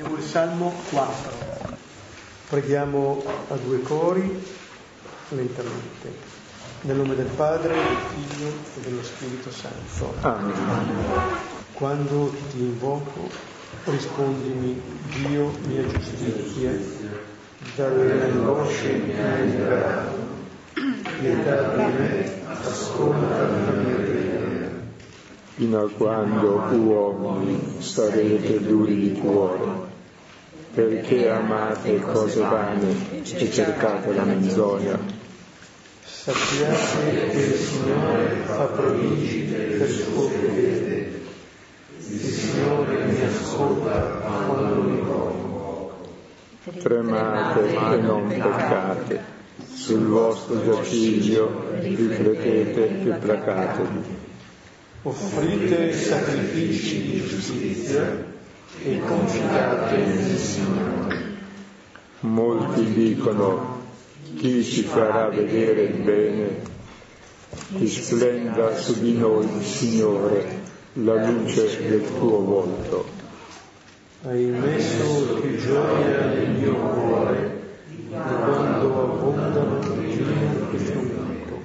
Andiamo al Salmo 4. Preghiamo a due cori lentamente. Nel nome del Padre, del Figlio e dello Spirito Santo. Amen. Quando ti invoco, rispondimi, Dio mia giustizia, dalle angosce mi hai liberato. Pietà di me, ascolta la mia preghiera. Fino a quando, uomini, sarete duri di cuore, perché amate cose vane e cercate la menzogna. Sappiate che il Signore fa prodigi per suo credere. Il Signore mi ascolta quando mi invoco. Tremate e non peccate. Sul vostro giaciglio riflettete e placatevi. Offrite sacrifici di giustizia e confidate nel Signore. Molti dicono chi ci farà vedere il bene, risplenda su di noi, Signore, la luce del tuo volto. Hai messo più gioia nel mio cuore quando abbondano il mio frutto.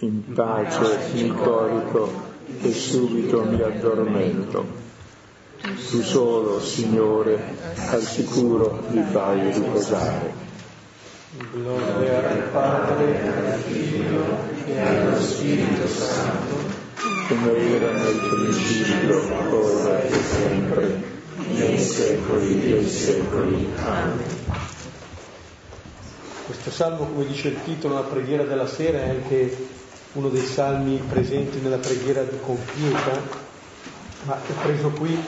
In pace mi corico e subito mi addormento. Tu solo, Signore, al sicuro mi fai riposare. Gloria al Padre, al Figlio e allo Spirito Santo, come era nel principio, ora e sempre, nei secoli dei secoli. Amen. Questo salmo, come dice il titolo, la preghiera della sera, è anche uno dei salmi presenti nella preghiera di compieta, ma è preso qui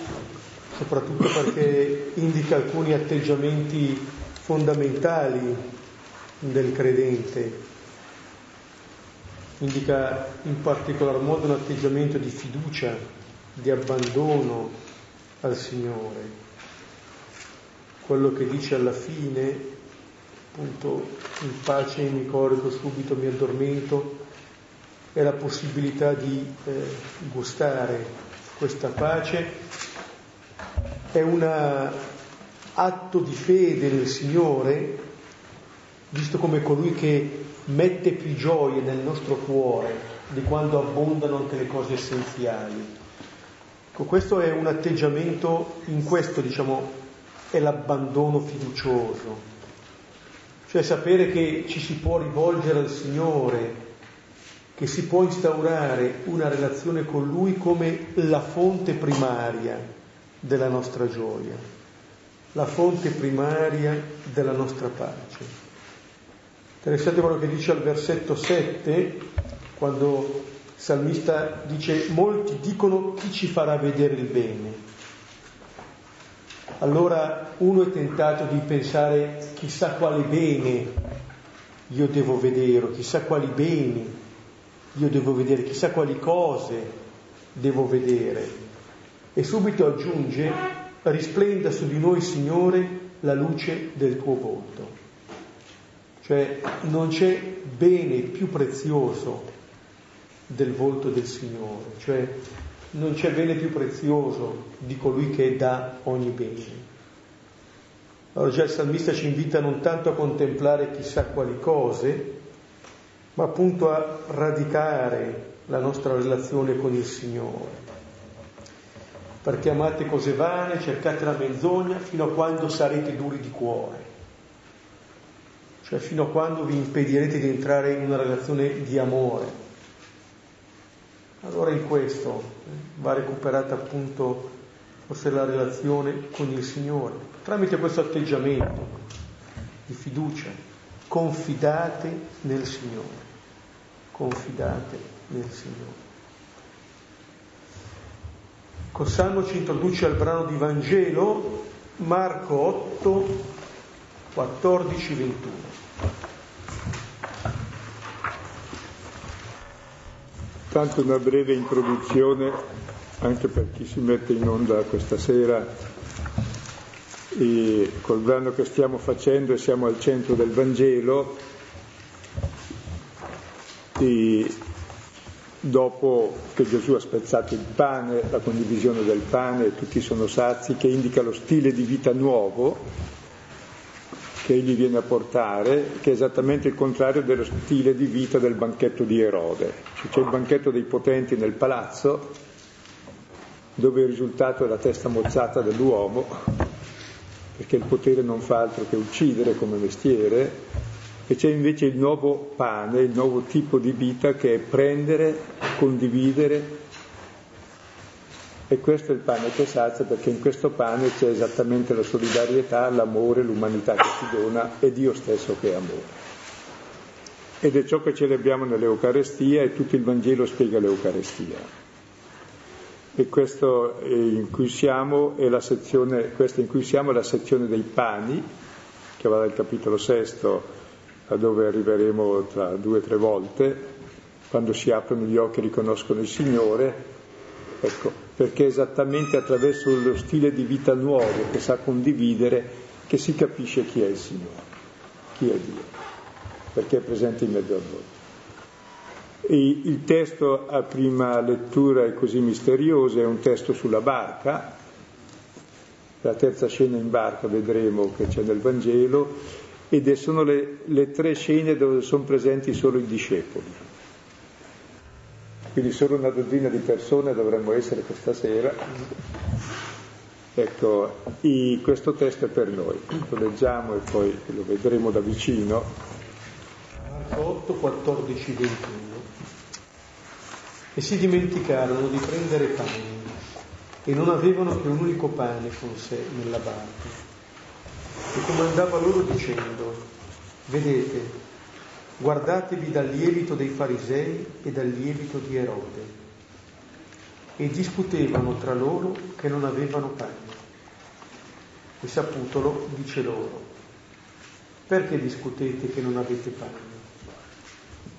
soprattutto perché indica alcuni atteggiamenti fondamentali del credente, indica in particolar modo un atteggiamento di fiducia, di abbandono al Signore. Quello che dice alla fine, appunto, in pace mi corico, subito mi addormento, è la possibilità di eh, gustare questa pace, è un atto di fede nel Signore visto come colui che mette più gioie nel nostro cuore di quando abbondano anche le cose essenziali. Ecco, questo è un atteggiamento, in questo diciamo è l'abbandono fiducioso, cioè sapere che ci si può rivolgere al Signore, che si può instaurare una relazione con Lui come la fonte primaria della nostra gioia, la fonte primaria della nostra pace. Interessante quello che dice al versetto 7, quando il salmista dice molti dicono chi ci farà vedere il bene. Allora uno è tentato di pensare chissà quale bene io devo vedere, chissà quali beni io devo vedere, chissà quali cose devo vedere. E subito aggiunge, risplenda su di noi, Signore, la luce del tuo volto. Cioè non c'è bene più prezioso del volto del Signore, cioè non c'è bene più prezioso di colui che dà ogni bene. Allora già il salmista ci invita non tanto a contemplare chissà quali cose, ma appunto a radicare la nostra relazione con il Signore. Perché amate cose vane, cercate la menzogna fino a quando sarete duri di cuore cioè fino a quando vi impedirete di entrare in una relazione di amore. Allora in questo eh, va recuperata appunto forse la relazione con il Signore, tramite questo atteggiamento di fiducia. Confidate nel Signore, confidate nel Signore. Salmo ci introduce al brano di Vangelo Marco 8, 14-21. Tanto una breve introduzione anche per chi si mette in onda questa sera e col brano che stiamo facendo e siamo al centro del Vangelo e dopo che Gesù ha spezzato il pane, la condivisione del pane, tutti sono sazi, che indica lo stile di vita nuovo che egli viene a portare, che è esattamente il contrario dello stile di vita del banchetto di Erode. Cioè, c'è il banchetto dei potenti nel palazzo, dove il risultato è la testa mozzata dell'uomo, perché il potere non fa altro che uccidere come mestiere, e c'è invece il nuovo pane, il nuovo tipo di vita che è prendere, condividere e questo è il pane che sazia perché in questo pane c'è esattamente la solidarietà, l'amore, l'umanità che si dona e Dio stesso che è amore. Ed è ciò che celebriamo nell'Eucarestia e tutto il Vangelo spiega l'Eucarestia. E questo in cui siamo è la sezione, questa in cui siamo è la sezione dei pani, che va dal capitolo sesto a dove arriveremo tra due o tre volte, quando si aprono gli occhi e riconoscono il Signore. Ecco, perché è esattamente attraverso lo stile di vita nuovo che sa condividere che si capisce chi è il Signore, chi è Dio, perché è presente in mezzo a noi. E il testo a prima lettura è così misterioso, è un testo sulla barca, la terza scena in barca vedremo che c'è nel Vangelo, ed sono le, le tre scene dove sono presenti solo i discepoli quindi solo una dozzina di persone dovremmo essere questa sera. Ecco, i, questo testo è per noi, lo leggiamo e poi lo vedremo da vicino. Marco 8, 14, 21. E si dimenticarono di prendere pane e non avevano che un unico pane con sé nella barca. E comandava loro dicendo, vedete, guardatevi dal lievito dei farisei e dal lievito di Erode. E discutevano tra loro che non avevano pane. E saputolo dice loro, perché discutete che non avete pane?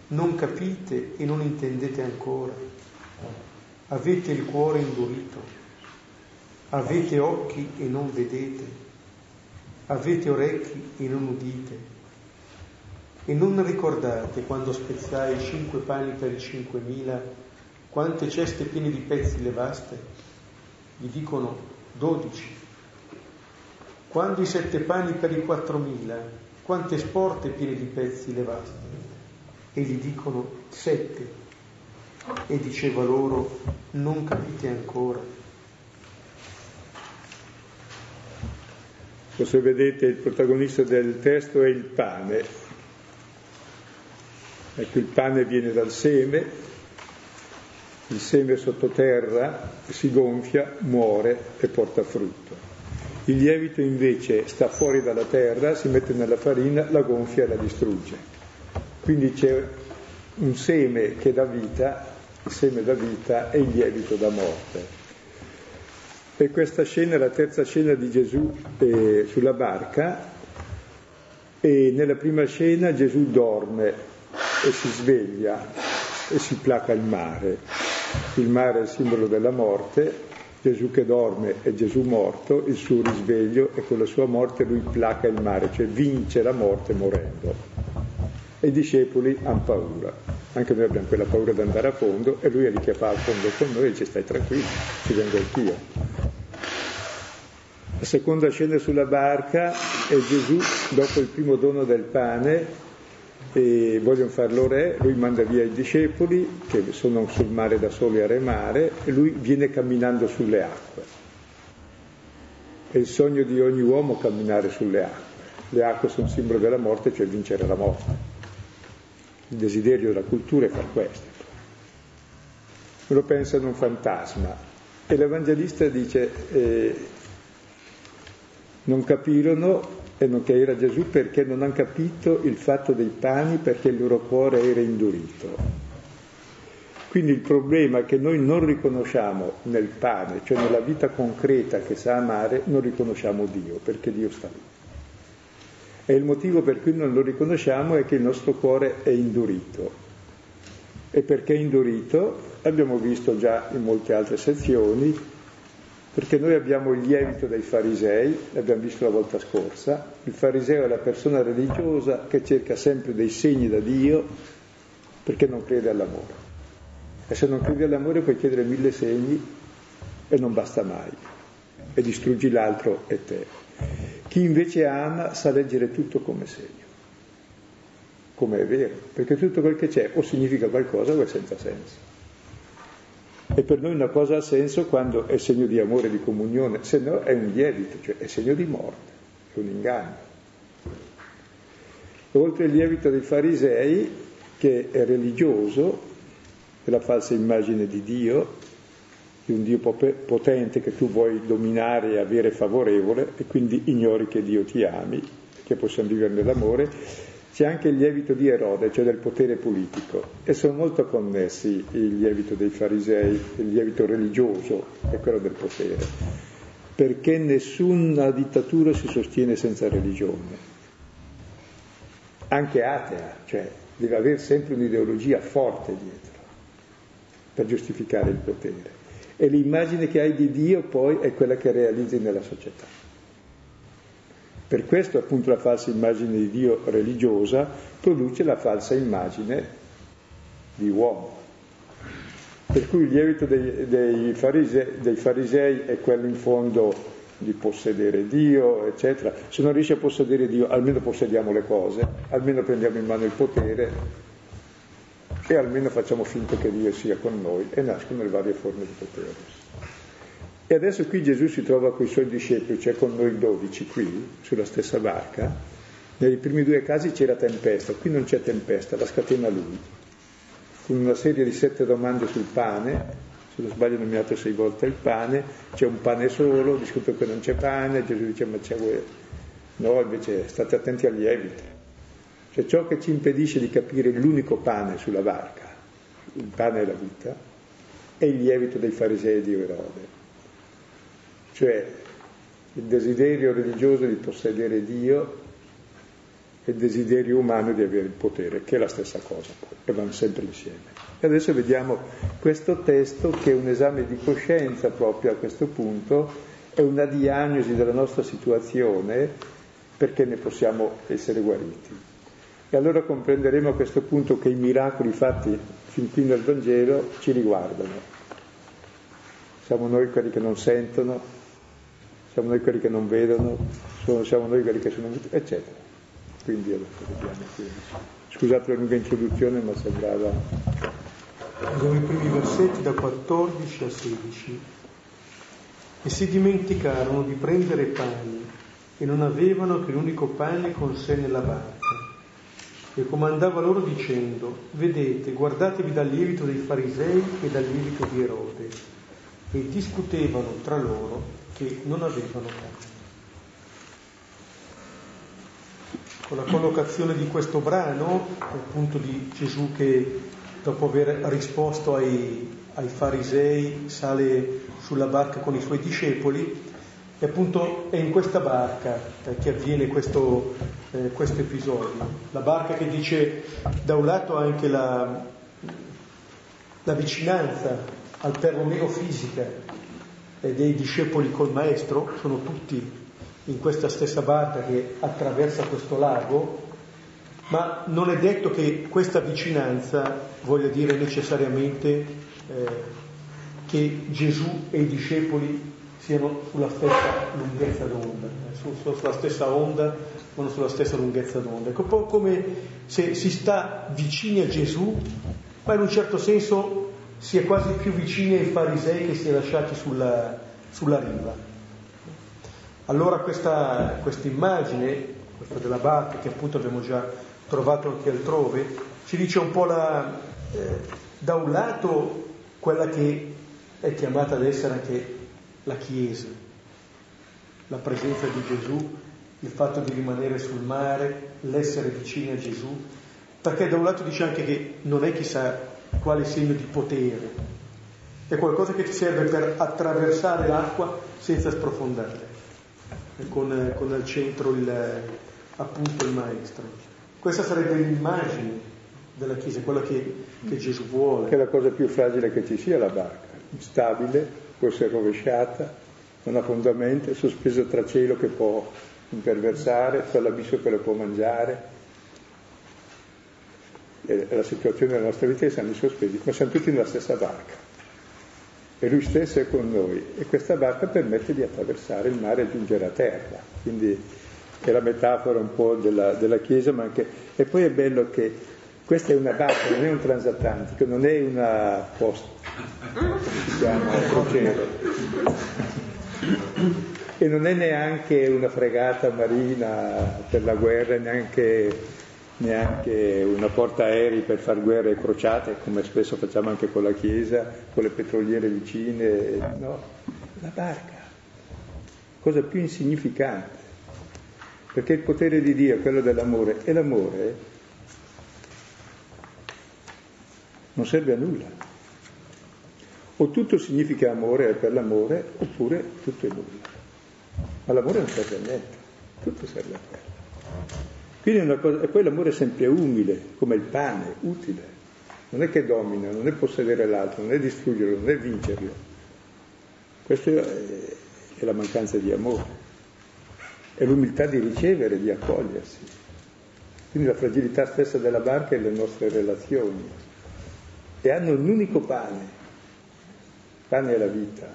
Non capite e non intendete ancora? Avete il cuore indurito? Avete occhi e non vedete? Avete orecchi e non udite? E non ricordate quando spezzai cinque pani per i cinquemila, quante ceste piene di pezzi levaste? Gli dicono dodici. Quando i sette pani per i quattromila, quante sporte piene di pezzi levaste? E gli dicono sette. E diceva loro, non capite ancora. Se vedete il protagonista del testo è il pane, Ecco, il pane viene dal seme, il seme sottoterra si gonfia, muore e porta frutto. Il lievito invece sta fuori dalla terra, si mette nella farina, la gonfia e la distrugge. Quindi c'è un seme che dà vita, il seme dà vita e il lievito dà morte. E questa scena è la terza scena di Gesù eh, sulla barca e nella prima scena Gesù dorme e si sveglia e si placa il mare. Il mare è il simbolo della morte, Gesù che dorme è Gesù morto, il suo risveglio e con la sua morte lui placa il mare, cioè vince la morte morendo. E i discepoli hanno paura, anche noi abbiamo quella paura di andare a fondo e lui è lì che fa a fondo con noi e dice stai tranquillo, ci vengo anch'io. La seconda scena sulla barca è Gesù, dopo il primo dono del pane, e vogliono farlo re, lui manda via i discepoli che sono sul mare da soli a remare e lui viene camminando sulle acque. È il sogno di ogni uomo camminare sulle acque. Le acque sono simbolo della morte, cioè vincere la morte. Il desiderio della cultura è far questo. Lo pensano un fantasma. E l'Evangelista dice, eh, non capirono che era Gesù perché non hanno capito il fatto dei pani perché il loro cuore era indurito. Quindi il problema è che noi non riconosciamo nel pane, cioè nella vita concreta che sa amare, non riconosciamo Dio, perché Dio sta lì. E il motivo per cui non lo riconosciamo è che il nostro cuore è indurito. E perché è indurito? Abbiamo visto già in molte altre sezioni perché noi abbiamo il lievito dei farisei, l'abbiamo visto la volta scorsa, il fariseo è la persona religiosa che cerca sempre dei segni da Dio perché non crede all'amore. E se non credi all'amore puoi chiedere mille segni e non basta mai. E distruggi l'altro e te. Chi invece ama sa leggere tutto come segno. Come è vero, perché tutto quel che c'è o significa qualcosa o è senza senso. E per noi una cosa ha senso quando è segno di amore, di comunione, se no è un lievito, cioè è segno di morte, è un inganno. Oltre il lievito dei farisei, che è religioso, è la falsa immagine di Dio, di un Dio potente che tu vuoi dominare e avere favorevole e quindi ignori che Dio ti ami, che possiamo vivere nell'amore, c'è anche il lievito di Erode, cioè del potere politico, e sono molto connessi il lievito dei farisei, il lievito religioso e quello del potere, perché nessuna dittatura si sostiene senza religione, anche atea, cioè deve avere sempre un'ideologia forte dietro per giustificare il potere. E l'immagine che hai di Dio poi è quella che realizzi nella società. Per questo appunto la falsa immagine di Dio religiosa produce la falsa immagine di uomo. Per cui il lievito dei, dei, farisei, dei farisei è quello in fondo di possedere Dio, eccetera. Se non riesci a possedere Dio, almeno possediamo le cose, almeno prendiamo in mano il potere e almeno facciamo finta che Dio sia con noi e nascono le varie forme di potere. E adesso qui Gesù si trova con i suoi discepoli, cioè con noi dodici qui, sulla stessa barca. Nei primi due casi c'era tempesta, qui non c'è tempesta, la scatena lui. Con una serie di sette domande sul pane, se non sbaglio nominato sei volte il pane, c'è un pane solo, discute che non c'è pane, Gesù dice ma c'è voi. No, invece state attenti al lievito. Cioè ciò che ci impedisce di capire l'unico pane sulla barca, il pane è la vita, è il lievito dei farisei di Erode cioè il desiderio religioso di possedere Dio e il desiderio umano di avere il potere, che è la stessa cosa, e vanno sempre insieme. E adesso vediamo questo testo che è un esame di coscienza proprio a questo punto, è una diagnosi della nostra situazione perché ne possiamo essere guariti. E allora comprenderemo a questo punto che i miracoli fatti fin qui nel Vangelo ci riguardano. Siamo noi quelli che non sentono, siamo noi quelli che non vedono, sono, siamo noi quelli che sono eccetera. Quindi adesso vediamo qui. Scusate la lunga introduzione, ma sembrava. Leggiamo i primi versetti da 14 a 16. E si dimenticarono di prendere pani e non avevano che l'unico pane con sé nella barca. E comandava loro dicendo, vedete, guardatevi dal lievito dei farisei e dal lievito di Erode. E discutevano tra loro che non avevano cane. Con la collocazione di questo brano, appunto di Gesù che dopo aver risposto ai, ai farisei sale sulla barca con i suoi discepoli, e appunto è in questa barca eh, che avviene questo, eh, questo, episodio. La barca che dice da un lato anche la, la vicinanza al perlomeno fisica dei discepoli col maestro, sono tutti in questa stessa barca che attraversa questo lago, ma non è detto che questa vicinanza voglia dire necessariamente eh, che Gesù e i discepoli siano sulla stessa lunghezza d'onda, eh, sono sulla stessa onda, ma non sulla stessa lunghezza d'onda. Ecco, un po' come se si sta vicini a Gesù, ma in un certo senso si è quasi più vicini ai farisei che si è lasciati sulla, sulla riva. Allora questa, immagine, questa della barca che appunto abbiamo già trovato anche altrove, ci dice un po' la, eh, da un lato quella che è chiamata ad essere anche la Chiesa, la presenza di Gesù, il fatto di rimanere sul mare, l'essere vicini a Gesù, perché da un lato dice anche che non è chissà quale segno di potere, è qualcosa che ti serve per attraversare l'acqua senza sprofondare, con, con al centro il, appunto il maestro. Questa sarebbe l'immagine della Chiesa, quella che, che Gesù vuole. Che è la cosa più fragile che ci sia la barca, instabile, può essere rovesciata, non ha fondamento, sospesa tra cielo che può imperversare, tra l'abisso che lo può mangiare, è la situazione della nostra vita che siamo sospesi, ma siamo tutti nella stessa barca. E lui stesso è con noi e questa barca permette di attraversare il mare e giungere a terra. Quindi è la metafora un po' della, della Chiesa, ma anche... E poi è bello che questa è una barca, non è un transatlantico, non è una post, come si chiama, un crociero. E non è neanche una fregata marina per la guerra, neanche neanche una portaerei per far guerre crociate, come spesso facciamo anche con la Chiesa, con le petroliere vicine, no, la barca, cosa più insignificante, perché il potere di Dio è quello dell'amore e l'amore non serve a nulla. O tutto significa amore per l'amore, oppure tutto è nulla. Ma l'amore non serve a niente, tutto serve a quello. Quindi cosa, e poi l'amore è sempre umile, come il pane, utile. Non è che domina, non è possedere l'altro, non è distruggerlo, non è vincerlo. Questa è la mancanza di amore. È l'umiltà di ricevere, di accogliersi. Quindi la fragilità stessa della barca e le nostre relazioni. E hanno un unico pane. Pane è la vita.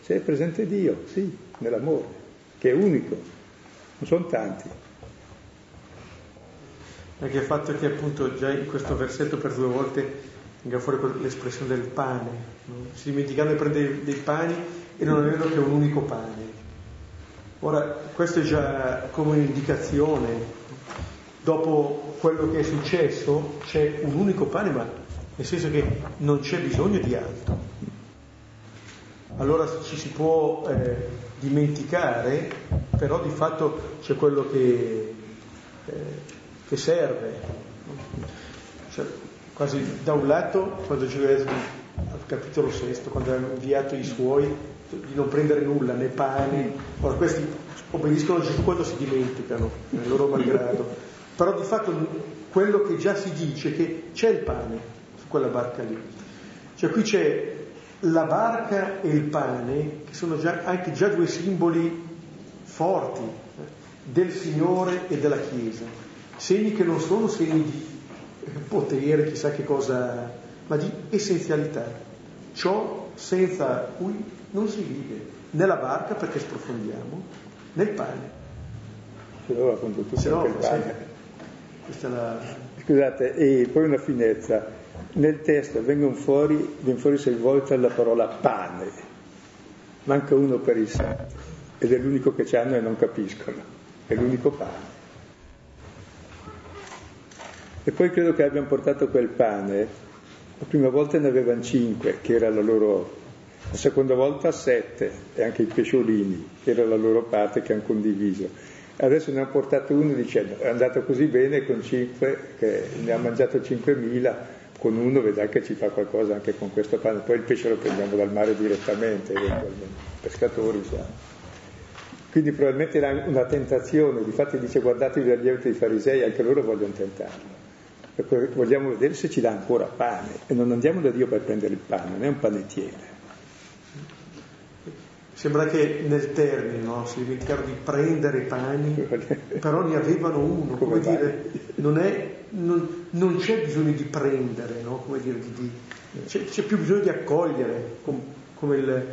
Se è presente Dio, sì, nell'amore, che è unico. Non sono tanti. Anche il fatto che appunto già in questo versetto per due volte venga fuori l'espressione del pane, no? si dimenticando di prendere dei pani e non avendo che un unico pane. Ora, questo è già come un'indicazione, dopo quello che è successo c'è un unico pane, ma nel senso che non c'è bisogno di altro. Allora ci si può eh, dimenticare, però di fatto c'è quello che... Eh, che serve. Cioè, quasi da un lato, quando Gesù al capitolo sesto, quando ha inviato i suoi di non prendere nulla, né pane, ora questi obbediscono a Gesù quando si dimenticano, nel loro malgrado, però di fatto quello che già si dice è che c'è il pane su quella barca lì. Cioè qui c'è la barca e il pane, che sono già, anche già due simboli forti eh, del Signore e della Chiesa segni che non sono segni di potere, chissà che cosa, ma di essenzialità. Ciò senza cui non si vive, nella barca perché sprofondiamo, nel pane. Se no appunto tutto Se no, il pane. È la... Scusate, e poi una finezza. Nel testo vengono fuori, viene fuori sei volte la parola pane. Manca uno per i santi. Ed è l'unico che hanno e non capiscono. È l'unico pane. E poi credo che abbiano portato quel pane, la prima volta ne avevano cinque, che era la loro, la seconda volta sette, e anche i pesciolini, che era la loro parte che hanno condiviso. Adesso ne hanno portato uno dicendo è andato così bene con cinque, che ne ha mangiato 5.000, con uno vedrà che ci fa qualcosa anche con questo pane. Poi il pesce lo prendiamo dal mare direttamente, eventualmente. Pescatori siamo. Quindi probabilmente era una tentazione, difatti dice guardatevi lievito dei farisei, anche loro vogliono tentarlo vogliamo vedere se ci dà ancora pane e non andiamo da Dio per prendere il pane, non è un panettiere. Sembra che nel termine no? si dimenticarono di prendere i pani, però ne avevano uno, come, come dire, non, è, non, non, c'è bisogno di prendere, no? come dire, di, di, c'è, c'è, più bisogno di accogliere, com, come il,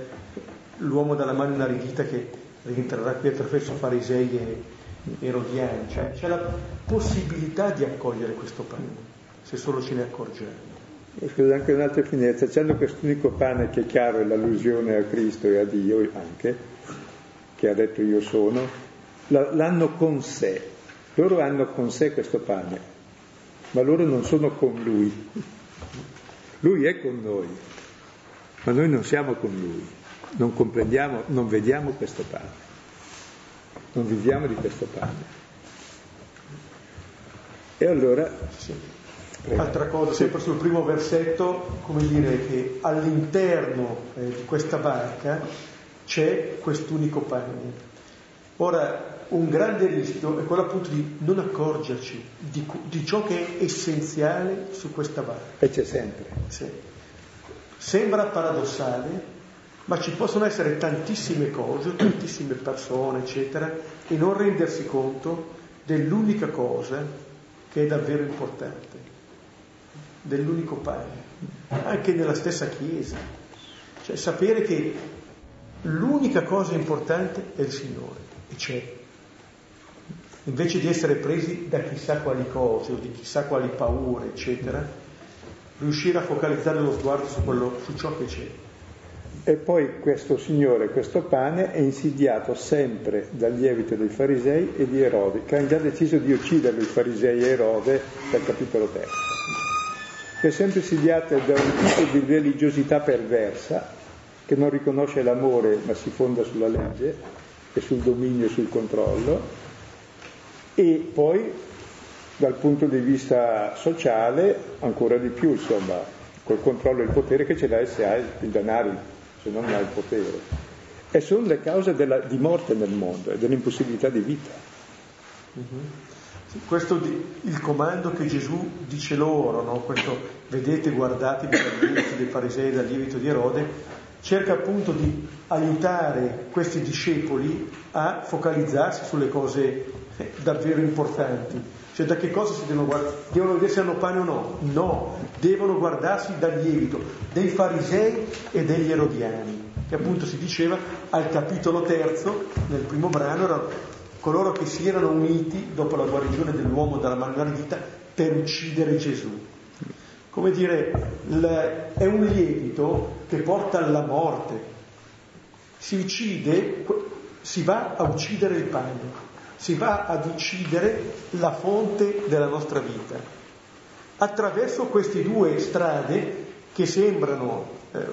l'uomo dalla mano inaridita che rientrerà qui attraverso farisei e, erodiani, cioè c'è la possibilità di accogliere questo pane, se solo ce ne accorgiamo. Scusa, anche un'altra finezza, c'hanno quest'unico pane che è chiaro, è l'allusione a Cristo e a Dio anche, che ha detto io sono, l'hanno con sé, loro hanno con sé questo pane, ma loro non sono con Lui. Lui è con noi, ma noi non siamo con Lui, non comprendiamo, non vediamo questo pane non viviamo di questo pane. E allora... Sì. Altra cosa, sempre sul primo versetto, come dire che all'interno eh, di questa barca c'è quest'unico pane. Ora, un grande rischio è quello appunto di non accorgerci di, di ciò che è essenziale su questa barca. E c'è sempre. Sì. Sembra paradossale, ma ci possono essere tantissime cose, tantissime persone, eccetera, e non rendersi conto dell'unica cosa che è davvero importante. dell'unico pane, anche nella stessa Chiesa. Cioè sapere che l'unica cosa importante è il Signore e c'è. Invece di essere presi da chissà quali cose o di chissà quali paure, eccetera, riuscire a focalizzare lo sguardo su, quello, su ciò che c'è. E poi questo Signore, questo pane, è insidiato sempre dal lievito dei farisei e di Erode, che hanno già deciso di ucciderlo i farisei e Erode dal capitolo terzo. È sempre insidiato da un tipo di religiosità perversa, che non riconosce l'amore ma si fonda sulla legge e sul dominio e sul controllo, e poi dal punto di vista sociale ancora di più, insomma, col controllo e il potere che ce l'hai se hai il denaro se non ha il potere. E sono le cause della, di morte nel mondo e dell'impossibilità di vita. Mm-hmm. Questo di, il comando che Gesù dice loro, no? questo vedete, dal lievito dei farisei, dal lievito di Erode, cerca appunto di aiutare questi discepoli a focalizzarsi sulle cose eh, davvero importanti. Cioè da che cosa si devono guardare? Devono vedere se hanno pane o no? No, devono guardarsi dal lievito dei farisei e degli erodiani, che appunto si diceva al capitolo terzo, nel primo brano, erano coloro che si erano uniti dopo la guarigione dell'uomo dalla maledita per uccidere Gesù. Come dire, è un lievito che porta alla morte. Si uccide, si va a uccidere il pane si va ad uccidere la fonte della nostra vita. Attraverso queste due strade che sembrano, eh,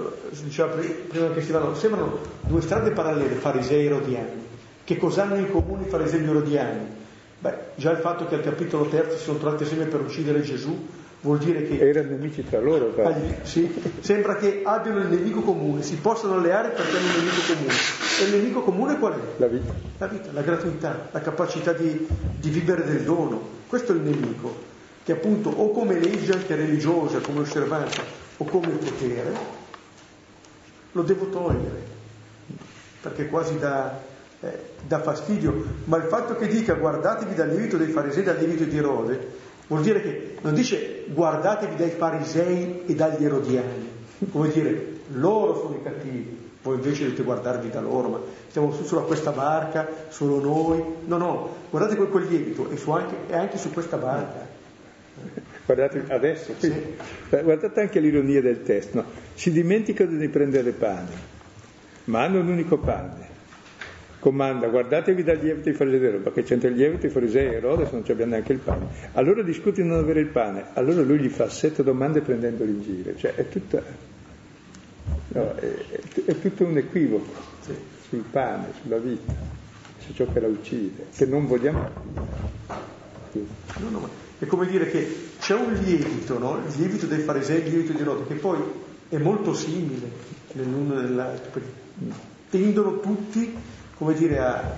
diceva prima che si vanno, sembrano due strade parallele, farisei e erodiani. Che cosa hanno in comune i farisei e gli erodiani? Beh, già il fatto che al capitolo terzo si sono trovati assieme per uccidere Gesù vuol dire che... Erano nemici tra loro. Agli, sì, sembra che abbiano il nemico comune, si possono alleare perché hanno un nemico comune. E il nemico comune qual è? La vita. La vita, la gratuità, la capacità di, di vivere del dono. Questo è il nemico, che appunto o come legge anche religiosa, come osservanza, o come potere, lo devo togliere, perché quasi dà, eh, dà fastidio. Ma il fatto che dica guardatevi dal lievito dei farisei, dal lievito di Erode, Vuol dire che non dice guardatevi dai farisei e dagli erodiani, come dire loro sono i cattivi, voi invece dovete guardarvi da loro, ma siamo su sulla questa barca, solo noi. No, no, guardate quel, quel lievito, è, anche, è anche su questa barca. Guardate adesso, sì. guardate anche l'ironia del testo, no? si dimenticano di prendere pane, ma hanno un unico pane comanda guardatevi dal lievito dei farisei, perché c'entra il lievito, i farisei e Erode se non abbiamo neanche il pane. Allora discuti di non avere il pane, allora lui gli fa sette domande prendendoli in giro, cioè è, tutta, no, è, è, tutto un equivoco sì. sul pane, sulla vita, su ciò che la uccide, che non vogliamo. Sì. No, no, è come dire che c'è un lievito, no? il lievito dei farisei il lievito di Erode, che poi è molto simile nell'uno e nell'altro, tendono tutti come dire, a,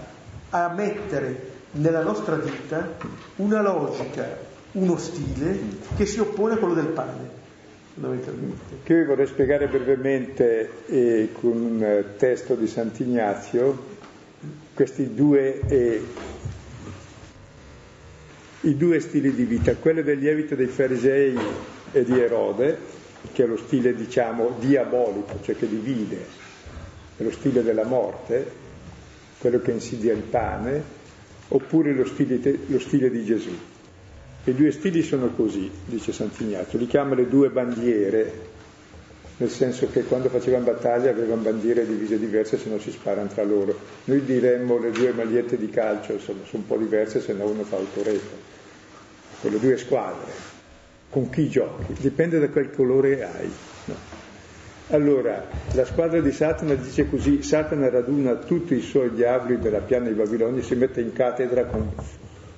a mettere nella nostra vita una logica, uno stile che si oppone a quello del pane. Che io vorrei spiegare brevemente eh, con un eh, testo di Sant'Ignazio questi due, eh, i due stili di vita, quello del lievito dei farisei e di Erode, che è lo stile diciamo diabolico, cioè che divide, è lo stile della morte, quello che insidia il pane, oppure lo stile, lo stile di Gesù. I due stili sono così, dice Sant'Ignazio, li chiama le due bandiere, nel senso che quando facevano battaglia avevano bandiere divise diverse se non si sparano tra loro. Noi diremmo le due magliette di calcio insomma, sono un po' diverse se no uno fa autoreto. Con le due squadre, con chi giochi, dipende da quel colore hai. Allora, la squadra di Satana dice così, Satana raduna tutti i suoi diavoli della piana di Babilonia, si mette in cattedra con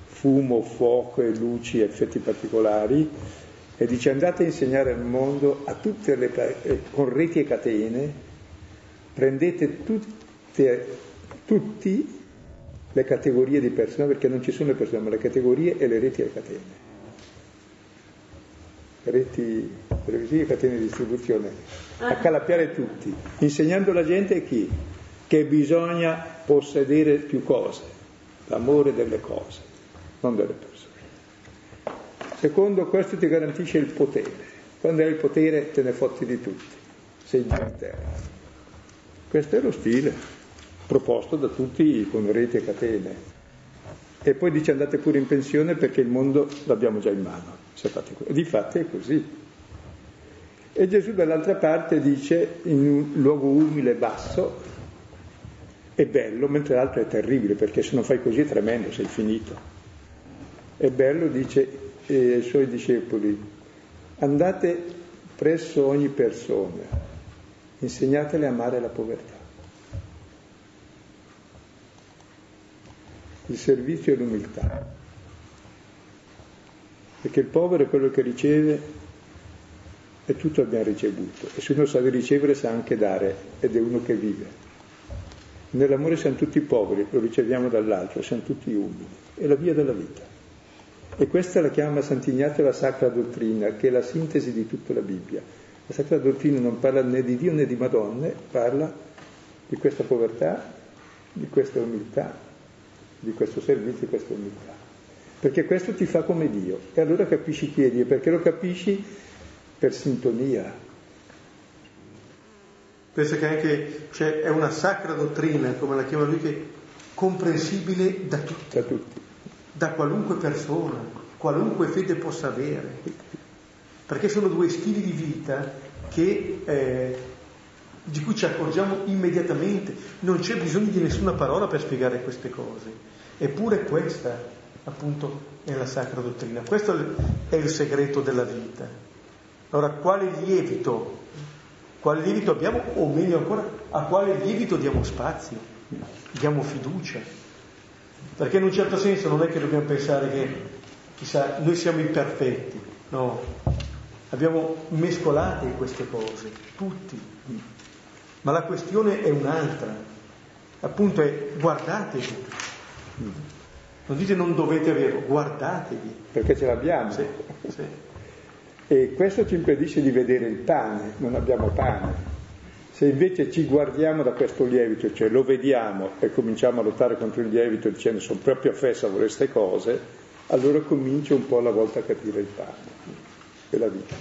fumo, fuoco e luci, effetti particolari, e dice andate a insegnare al mondo a tutte le, eh, con reti e catene, prendete tutte, tutti le categorie di persone, perché non ci sono le persone, ma le categorie e le reti e le catene. Reti televisive, catene di distribuzione, a calappiare tutti, insegnando alla gente chi? Che bisogna possedere più cose, l'amore delle cose, non delle persone. Secondo, questo ti garantisce il potere. Quando hai il potere te ne fotti di tutti, sei in terra. Questo è lo stile proposto da tutti con reti e catene. E poi dice andate pure in pensione perché il mondo l'abbiamo già in mano. Difatti è così. E Gesù dall'altra parte dice in un luogo umile e basso è bello, mentre l'altro è terribile, perché se non fai così è tremendo, sei finito. È bello, dice eh, ai suoi discepoli, andate presso ogni persona, insegnatele a amare la povertà. Il servizio e l'umiltà. Perché il povero è quello che riceve e tutto abbiamo ricevuto. E se uno sa ricevere sa anche dare ed è uno che vive. Nell'amore siamo tutti poveri, lo riceviamo dall'altro, siamo tutti umili. È la via della vita. E questa la chiama Sant'Ignazio la Sacra Dottrina, che è la sintesi di tutta la Bibbia. La Sacra Dottrina non parla né di Dio né di Madonne, parla di questa povertà, di questa umiltà, di questo servizio, di questa umiltà. Perché questo ti fa come Dio. E allora capisci chi è Dio, perché lo capisci per sintonia. Penso che anche cioè, è una sacra dottrina, come la chiama lui, che è comprensibile da tutti, da tutti, da qualunque persona, qualunque fede possa avere, perché sono due stili di vita che, eh, di cui ci accorgiamo immediatamente, non c'è bisogno di nessuna parola per spiegare queste cose, eppure questa appunto è la sacra dottrina, questo è il segreto della vita. Allora, quale lievito? Quale lievito abbiamo? O meglio ancora, a quale lievito diamo spazio? Diamo fiducia? Perché in un certo senso non è che dobbiamo pensare che, chissà, noi siamo imperfetti, no. Abbiamo mescolate queste cose, tutti. Ma la questione è un'altra. Appunto è guardatevi. Non dite non dovete averlo, guardatevi. Perché ce l'abbiamo. Sì, sì. E questo ci impedisce di vedere il pane, non abbiamo pane. Se invece ci guardiamo da questo lievito, cioè lo vediamo e cominciamo a lottare contro il lievito dicendo sono proprio affesso a queste cose, allora comincia un po' alla volta a capire il pane e la vita.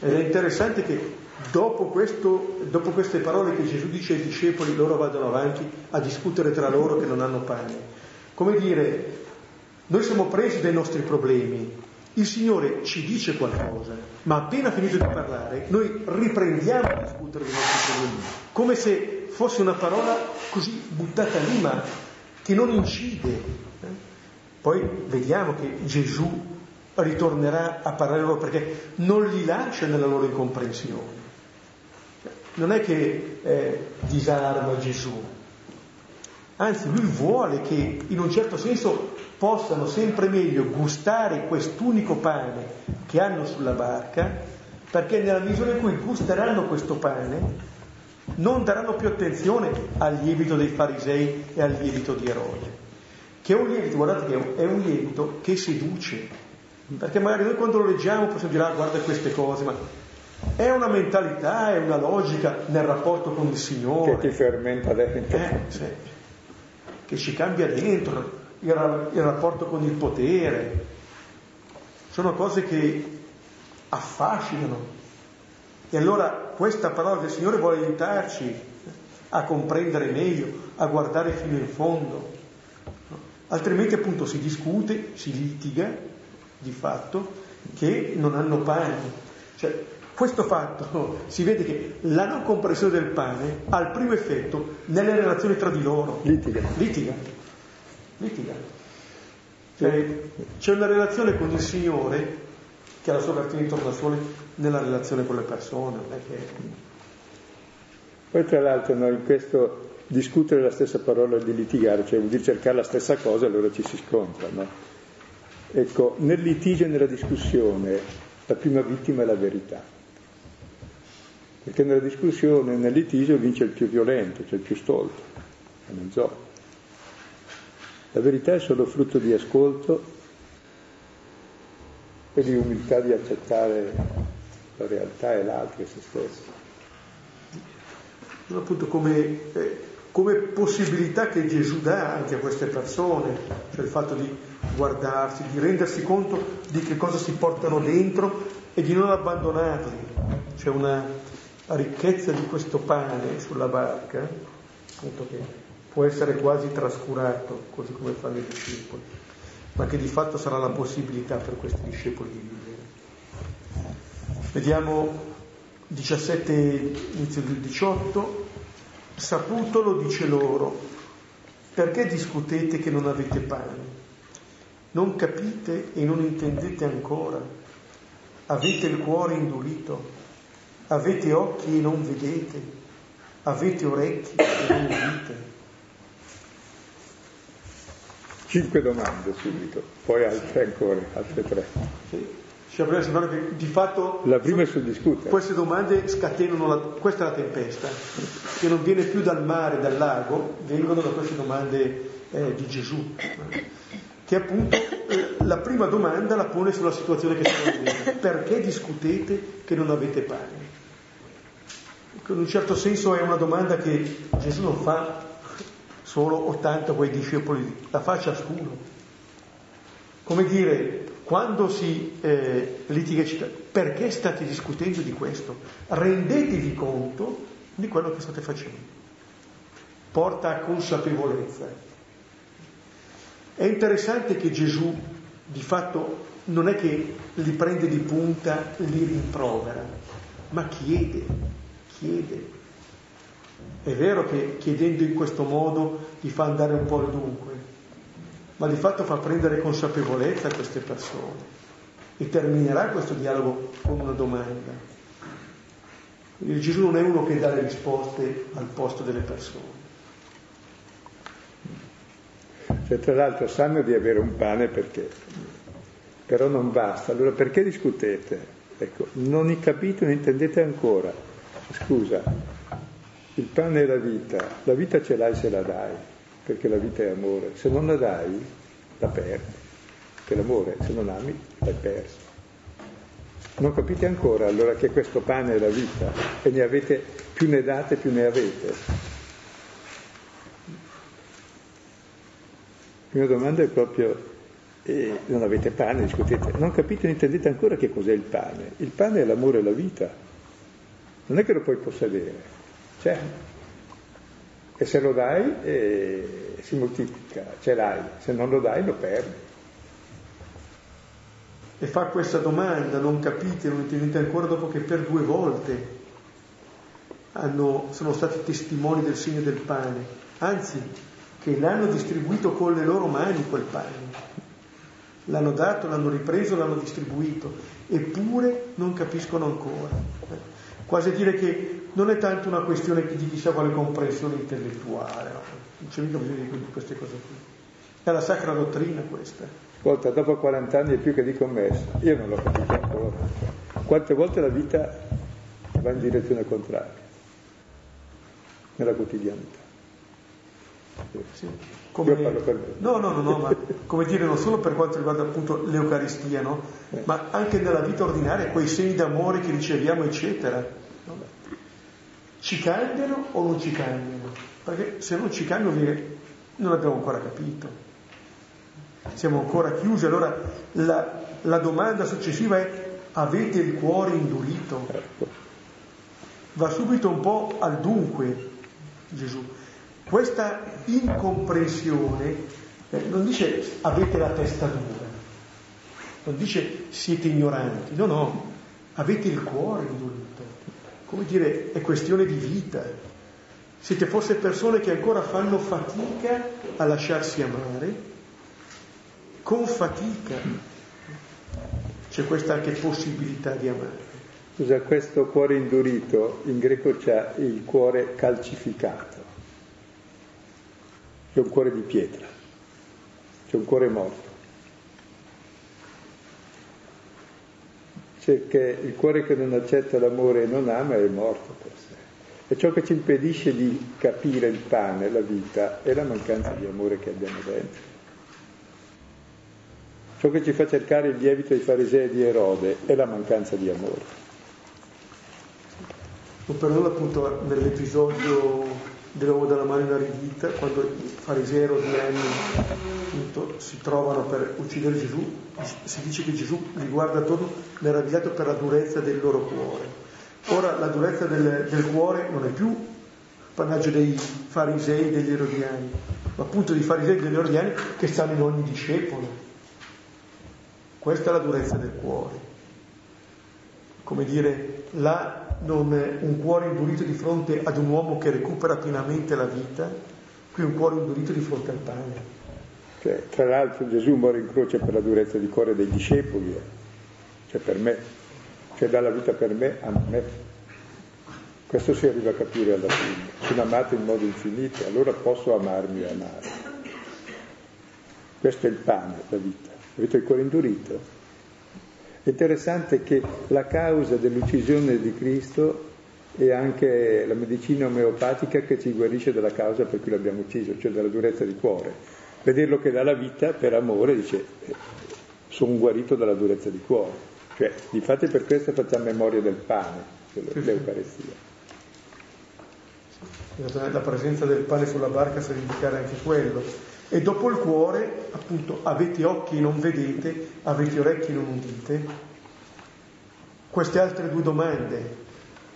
Ed è interessante che dopo, questo, dopo queste parole che Gesù dice ai discepoli, loro vadano avanti a discutere tra loro che non hanno pane. Come dire, noi siamo presi dai nostri problemi, il Signore ci dice qualcosa, ma appena finito di parlare, noi riprendiamo a discutere dei nostri problemi, come se fosse una parola così buttata lì, ma che non incide. Eh? Poi vediamo che Gesù ritornerà a parlare loro perché non li lascia nella loro incomprensione. Non è che eh, disarma Gesù, anzi lui vuole che in un certo senso possano sempre meglio gustare quest'unico pane che hanno sulla barca, perché nella misura in cui gusteranno questo pane non daranno più attenzione al lievito dei farisei e al lievito di Erode, che è un lievito, guardate che è un lievito che seduce, perché magari noi quando lo leggiamo possiamo dire ah guarda queste cose, ma è una mentalità, è una logica nel rapporto con il Signore. Che ti fermenta dentro. Eh, sì. Che ci cambia dentro, il, il rapporto con il potere, sono cose che affascinano. E allora questa parola del Signore vuole aiutarci a comprendere meglio, a guardare fino in fondo. Altrimenti appunto si discute, si litiga di fatto che non hanno pane. Cioè, questo fatto si vede che la non comprensione del pane ha il primo effetto nelle relazioni tra di loro. Litiga. Litiga litiga. Cioè, c'è una relazione con il Signore che ha la sua versione intorno al sole nella relazione con le persone. Che... Poi tra l'altro noi in questo discutere la stessa parola di litigare, cioè vuol dire cercare la stessa cosa e allora ci si scontra. No? Ecco, nel litigio e nella discussione la prima vittima è la verità. Perché nella discussione, nel litigio vince il più violento, cioè il più stolto, è gioco. La verità è solo frutto di ascolto e di umiltà di accettare la realtà e l'altro e se stesso. Appunto come, eh, come possibilità che Gesù dà anche a queste persone, cioè il fatto di guardarsi, di rendersi conto di che cosa si portano dentro e di non abbandonarli. C'è una ricchezza di questo pane sulla barca, appunto che può essere quasi trascurato, così come fanno i discepoli, ma che di fatto sarà la possibilità per questi discepoli di vivere. Vediamo 17, inizio del 18, saputolo dice loro, perché discutete che non avete pane? Non capite e non intendete ancora? Avete il cuore indurito? Avete occhi e non vedete? Avete orecchi e non udite? Cinque domande subito, poi altre ancora, altre tre. Sì. Che di fatto la prima è sul discutere. Queste domande scatenano la, questa è la tempesta, che non viene più dal mare, dal lago, vengono da queste domande eh, di Gesù, che appunto eh, la prima domanda la pone sulla situazione che stiamo vivendo. Perché discutete che non avete pane? In un certo senso è una domanda che Gesù non fa solo o tanto a quei discepoli, la fa ciascuno. Come dire, quando si eh, litiga perché state discutendo di questo? Rendetevi conto di quello che state facendo. Porta a consapevolezza. È interessante che Gesù di fatto non è che li prende di punta, li rimprovera, ma chiede, chiede. È vero che chiedendo in questo modo gli fa andare un po' al dunque, ma di fatto fa prendere consapevolezza a queste persone e terminerà questo dialogo con una domanda. Il Gesù non è uno che dà le risposte al posto delle persone. Cioè, tra l'altro sanno di avere un pane perché, però non basta. Allora perché discutete? Ecco, non ne capite, non intendete ancora. Scusa, il pane è la vita, la vita ce l'hai se la dai perché la vita è amore. Se non la dai, la perdi, perché l'amore, se non ami, l'hai perso. Non capite ancora allora che questo pane è la vita e ne avete, più ne date, più ne avete. La prima domanda è proprio, eh, non avete pane, discutete, non capite, non intendete ancora che cos'è il pane. Il pane è l'amore e la vita, non è che lo puoi possedere, c'è, e se lo dai eh, si moltiplica, ce l'hai, se non lo dai lo perdi. E fa questa domanda, non capite, non intendete ancora dopo che per due volte hanno, sono stati testimoni del segno del pane, anzi che l'hanno distribuito con le loro mani quel pane. L'hanno dato, l'hanno ripreso, l'hanno distribuito, eppure non capiscono ancora. Quasi a dire che non è tanto una questione di chissà quale comprensione intellettuale, no? non c'è mica bisogno di queste cose qui. È la sacra dottrina questa. Ascolta, dopo 40 anni è più che di commesso, io non l'ho capito ancora. Quante volte la vita va in direzione contraria, nella quotidianità. Sì. Come... Io parlo per me. No, no, no, no, ma come dire, non solo per quanto riguarda appunto l'Eucaristia, no? Eh. ma anche nella vita ordinaria, quei segni d'amore che riceviamo, eccetera. No? Ci cambiano o non ci cambiano? Perché se non ci cambiano non abbiamo ancora capito. Siamo ancora chiusi. Allora la, la domanda successiva è avete il cuore indurito? Ecco. Va subito un po' al dunque Gesù. Questa incomprensione eh, non dice avete la testa dura, non dice siete ignoranti, no, no, avete il cuore indurito. Come dire, è questione di vita. Siete forse persone che ancora fanno fatica a lasciarsi amare, con fatica c'è questa anche possibilità di amare. Scusa, questo cuore indurito in greco c'è il cuore calcificato c'è un cuore di pietra, c'è un cuore morto. C'è che il cuore che non accetta l'amore e non ama è morto per sé. E ciò che ci impedisce di capire il pane, la vita, è la mancanza di amore che abbiamo dentro. Ciò che ci fa cercare il lievito dei farisei di Erode è la mancanza di amore. Per nulla appunto nell'episodio dell'uovo dalla mano inaridita, quando i farisei erodiani si trovano per uccidere Gesù, si dice che Gesù li guarda attorno meravigliato per la durezza del loro cuore. Ora la durezza del, del cuore non è più appannaggio dei farisei e degli erodiani, ma appunto dei farisei e degli erodiani che stanno in ogni discepolo. Questa è la durezza del cuore. Come dire, là non un cuore indurito di fronte ad un uomo che recupera pienamente la vita, qui un cuore indurito di fronte al pane. Cioè, tra l'altro Gesù muore in croce per la durezza di cuore dei discepoli, eh. cioè per me, cioè dà la vita per me a me. Questo si arriva a capire alla fine. Sono amato in modo infinito, allora posso amarmi e amare. Questo è il pane, la vita. Avete il cuore indurito? Interessante che la causa dell'uccisione di Cristo è anche la medicina omeopatica che ci guarisce dalla causa per cui l'abbiamo ucciso, cioè dalla durezza di cuore. Vederlo che dà la vita per amore dice eh, sono guarito dalla durezza di cuore. Cioè, difatti per questo facciamo memoria del pane, dell'Eucarestia. La presenza del pane sulla barca sa indicare anche quello e dopo il cuore, appunto, avete occhi e non vedete, avete orecchi e non udite. Queste altre due domande,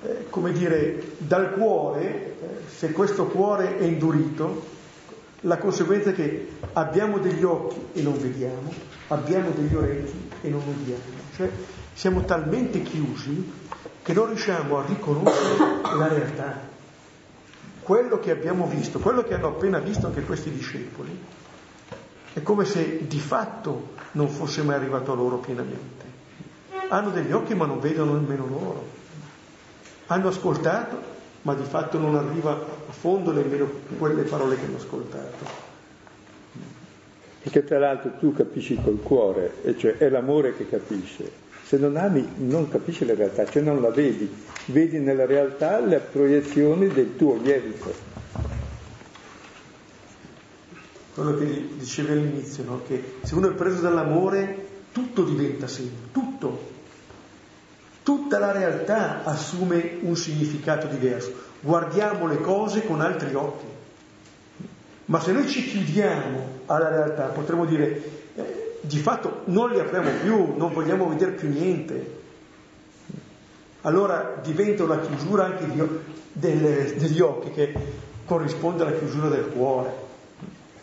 eh, come dire, dal cuore, eh, se questo cuore è indurito, la conseguenza è che abbiamo degli occhi e non vediamo, abbiamo degli orecchi e non udiamo. Cioè siamo talmente chiusi che non riusciamo a riconoscere la realtà quello che abbiamo visto, quello che hanno appena visto anche questi discepoli, è come se di fatto non fosse mai arrivato a loro pienamente. Hanno degli occhi ma non vedono nemmeno loro. Hanno ascoltato ma di fatto non arriva a fondo nemmeno quelle parole che hanno ascoltato. Perché tra l'altro tu capisci col cuore, e cioè è l'amore che capisce. Se non ami non capisci la realtà, cioè non la vedi, vedi nella realtà le proiezioni del tuo lievito. Quello che dicevi all'inizio, no? che se uno è preso dall'amore tutto diventa segno, tutto. Tutta la realtà assume un significato diverso. Guardiamo le cose con altri occhi. Ma se noi ci chiudiamo alla realtà, potremmo dire di fatto non li apriamo più, non vogliamo vedere più niente. Allora diventa una chiusura anche di, delle, degli occhi che corrisponde alla chiusura del cuore.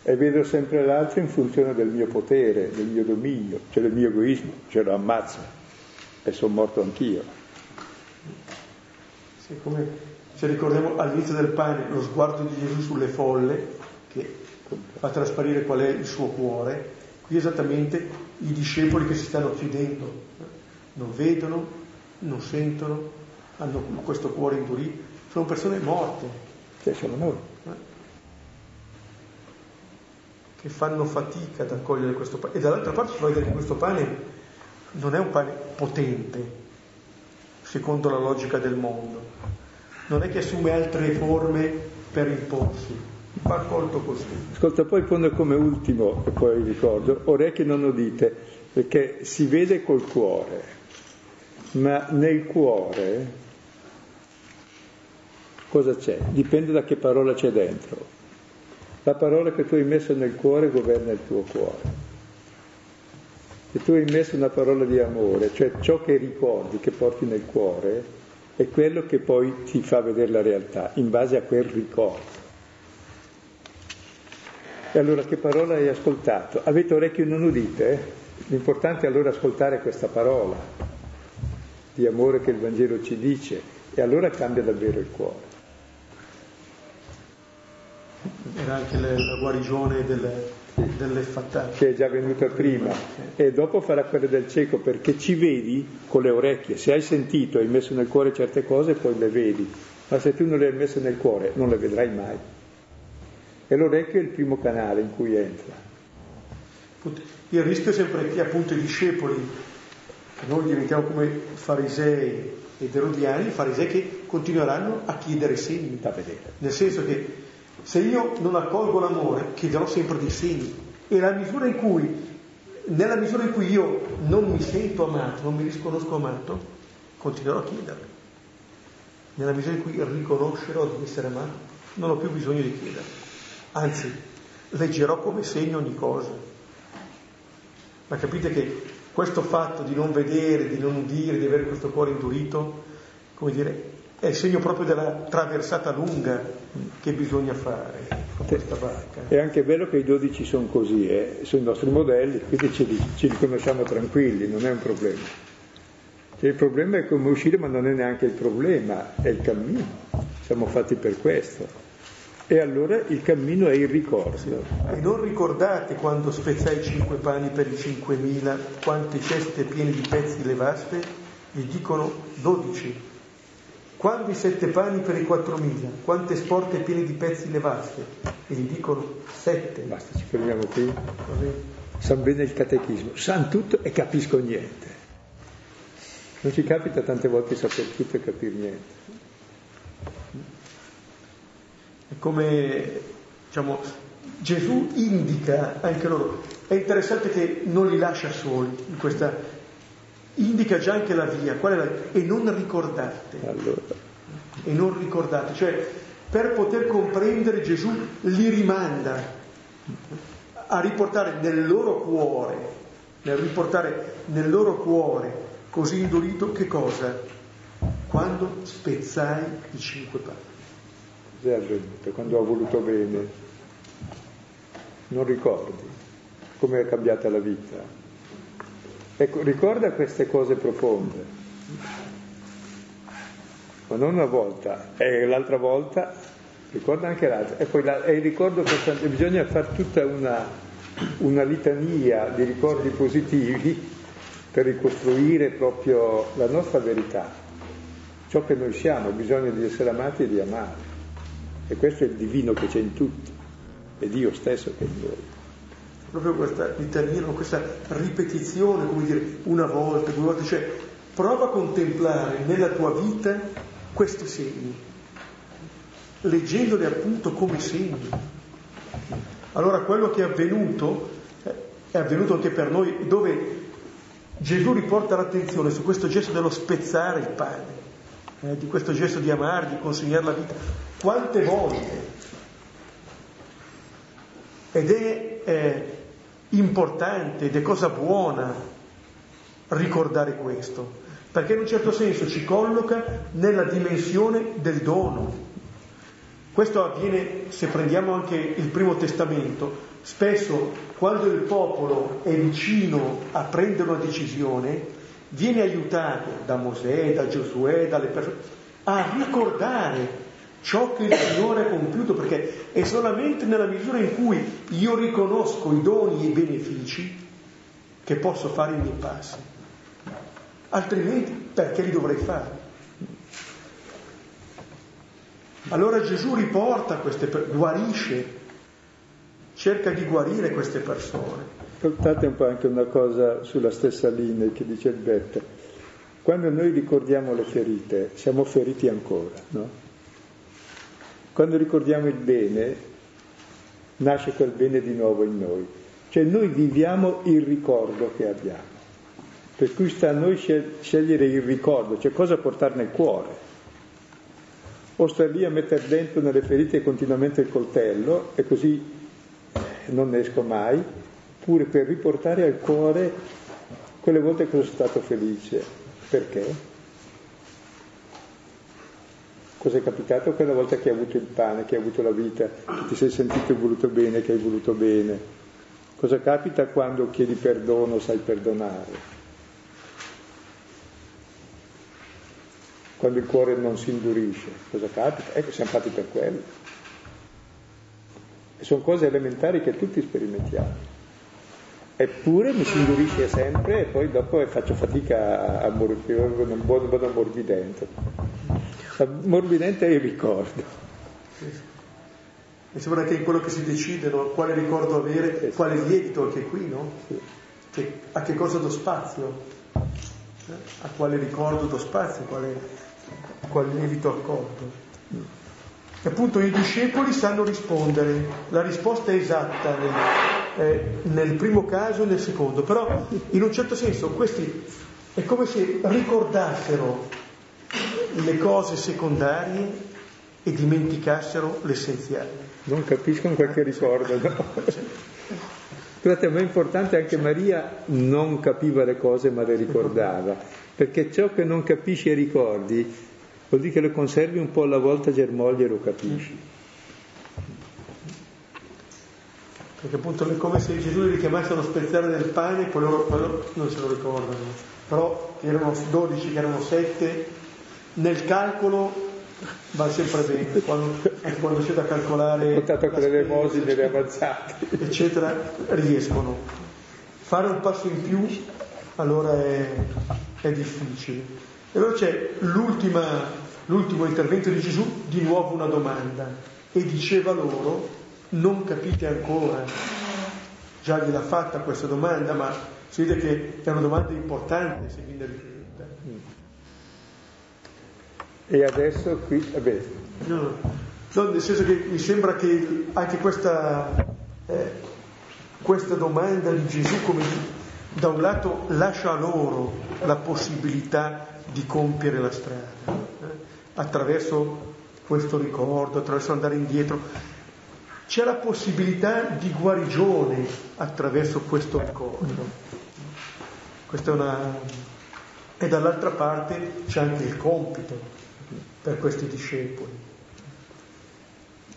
E vedo sempre l'altro in funzione del mio potere, del mio dominio, cioè del mio egoismo, cioè lo ammazzo e sono morto anch'io. Sì, come se ricordiamo all'inizio del pane lo sguardo di Gesù sulle folle che fa trasparire qual è il suo cuore, Qui esattamente i discepoli che si stanno chiudendo, non vedono, non sentono, hanno questo cuore indurito, sono persone morte. Che sono noi. Che fanno fatica ad accogliere questo pane. E dall'altra parte ci fa vedere che questo pane non è un pane potente, secondo la logica del mondo. Non è che assume altre forme per imporsi, va accolto così. Ascolta, poi pone come ultimo, e poi ricordo, orecchie non udite, perché si vede col cuore, ma nel cuore cosa c'è? Dipende da che parola c'è dentro. La parola che tu hai messo nel cuore governa il tuo cuore. Se tu hai messo una parola di amore, cioè ciò che ricordi, che porti nel cuore, è quello che poi ti fa vedere la realtà, in base a quel ricordo. E allora che parola hai ascoltato? Avete orecchio e non udite? L'importante è allora ascoltare questa parola di amore che il Vangelo ci dice e allora cambia davvero il cuore. Era anche le, la guarigione delle, delle fattate. Che è già venuta prima. Sì. E dopo farà quella del cieco perché ci vedi con le orecchie. Se hai sentito, hai messo nel cuore certe cose, poi le vedi. Ma se tu non le hai messe nel cuore, non le vedrai mai. E l'orecchio è il primo canale in cui entra. Il rischio è sempre che appunto i discepoli, che noi diventiamo come farisei ed erodiani, farisei che continueranno a chiedere segni da vedere. Nel senso che se io non accolgo l'amore, chiederò sempre dei segni. E la misura in cui, nella misura in cui io non mi sento amato, non mi riconosco amato, continuerò a chiederlo. Nella misura in cui riconoscerò di essere amato, non ho più bisogno di chiedere. Anzi, leggerò come segno ogni cosa. Ma capite che questo fatto di non vedere, di non udire, di avere questo cuore indurito, come dire, è il segno proprio della traversata lunga che bisogna fare con questa barca. È anche bello che i dodici sono così, eh? sono i nostri modelli, quindi ci, ci riconosciamo tranquilli, non è un problema. Cioè, il problema è come uscire, ma non è neanche il problema, è il cammino. Siamo fatti per questo. E allora il cammino è il ricordo. E non ricordate quando spezzai cinque pani per i cinquemila, quante ceste piene di pezzi levaste? Gli dicono dodici. Quando i sette pani per i quattromila, quante sporte piene di pezzi levaste? E gli dicono sette. Basta, ci fermiamo qui. San bene il catechismo, san tutto e capisco niente. Non ci capita tante volte di sapere tutto e capire niente. È come diciamo, Gesù indica anche loro. È interessante che non li lascia soli in questa. Indica già anche la via, qual è la... e non ricordate. Allora. E non ricordate, cioè per poter comprendere Gesù li rimanda a riportare nel loro cuore, nel riportare nel loro cuore così indurito che cosa? Quando spezzai i cinque pani cos'è avvenuto quando ho voluto bene? Non ricordi come è cambiata la vita. Ecco, ricorda queste cose profonde, ma non una volta, e l'altra volta ricorda anche l'altra. E poi la, e il ricordo costante, bisogna fare tutta una, una litania di ricordi positivi per ricostruire proprio la nostra verità, ciò che noi siamo, bisogna di essere amati e di amare. E questo è il divino che c'è in tutti, è Dio stesso che è in noi. Proprio questa litania, questa ripetizione, come dire, una volta, due volte, cioè prova a contemplare nella tua vita questi segni, leggendoli appunto come segni. Allora quello che è avvenuto eh, è avvenuto anche per noi, dove Gesù riporta l'attenzione su questo gesto dello spezzare il pane, eh, di questo gesto di amare, di consegnare la vita. Quante volte? Ed è eh, importante ed è cosa buona ricordare questo, perché in un certo senso ci colloca nella dimensione del dono. Questo avviene se prendiamo anche il primo testamento, spesso quando il popolo è vicino a prendere una decisione, viene aiutato da Mosè, da Giosuè, dalle persone, a ricordare ciò che il Signore ha compiuto, perché è solamente nella misura in cui io riconosco i doni e i benefici che posso fare i miei passi. Altrimenti perché li dovrei fare? Allora Gesù riporta queste persone, guarisce, cerca di guarire queste persone. Ascoltate un po' anche una cosa sulla stessa linea che dice il Betta. Quando noi ricordiamo le ferite, siamo feriti ancora, no? Quando ricordiamo il bene, nasce quel bene di nuovo in noi. Cioè noi viviamo il ricordo che abbiamo. Per cui sta a noi scegliere il ricordo, cioè cosa portare nel cuore. O star lì a mettere dentro nelle ferite continuamente il coltello e così non ne esco mai, pure per riportare al cuore quelle volte che sono stato felice. Perché? Cosa è capitato quella volta che hai avuto il pane, che hai avuto la vita, che ti sei sentito voluto bene, che hai voluto bene? Cosa capita quando chiedi perdono, sai perdonare? Quando il cuore non si indurisce, cosa capita? Ecco, siamo fatti per quello. E sono cose elementari che tutti sperimentiamo. Eppure mi si indurisce sempre e poi dopo faccio fatica a, morire, non vado morbidente morbidente è il ricordo. Mi sembra che è quello che si decide, no? quale ricordo avere, quale lievito anche qui, no? Che, a che cosa do spazio? A quale ricordo do spazio, quale, quale lievito accordo? E appunto i discepoli sanno rispondere, la risposta è esatta eh, nel primo caso e nel secondo, però in un certo senso questi è come se ricordassero le cose secondarie e dimenticassero l'essenziale. Non capiscono quel che ricordano. Scusate, ma è importante anche Maria non capiva le cose ma le ricordava, perché ciò che non capisci e ricordi vuol dire che lo conservi un po' alla volta germoglia e lo capisci. Perché appunto è come se Gesù li richiamasse allo spezzare del pane e poi loro, poi loro non se lo ricordano. Però erano 12, che erano 7, nel calcolo va sempre bene, quando, quando c'è da calcolare... Contato con le elemosine, le avanzate. Eccetera, riescono. Fare un passo in più allora è, è difficile. E allora c'è l'ultimo intervento di Gesù, di nuovo una domanda, e diceva loro, non capite ancora, già gliel'ha fatta questa domanda, ma si vede che è una domanda importante se viene ripetuta. E adesso qui, vabbè. No, no, nel senso che mi sembra che anche questa, eh, questa domanda di Gesù, come da un lato lascia loro la possibilità di compiere la strada, eh, attraverso questo ricordo, attraverso andare indietro. C'è la possibilità di guarigione attraverso questo ricordo. Questa è una... E dall'altra parte c'è anche il compito per questi discepoli,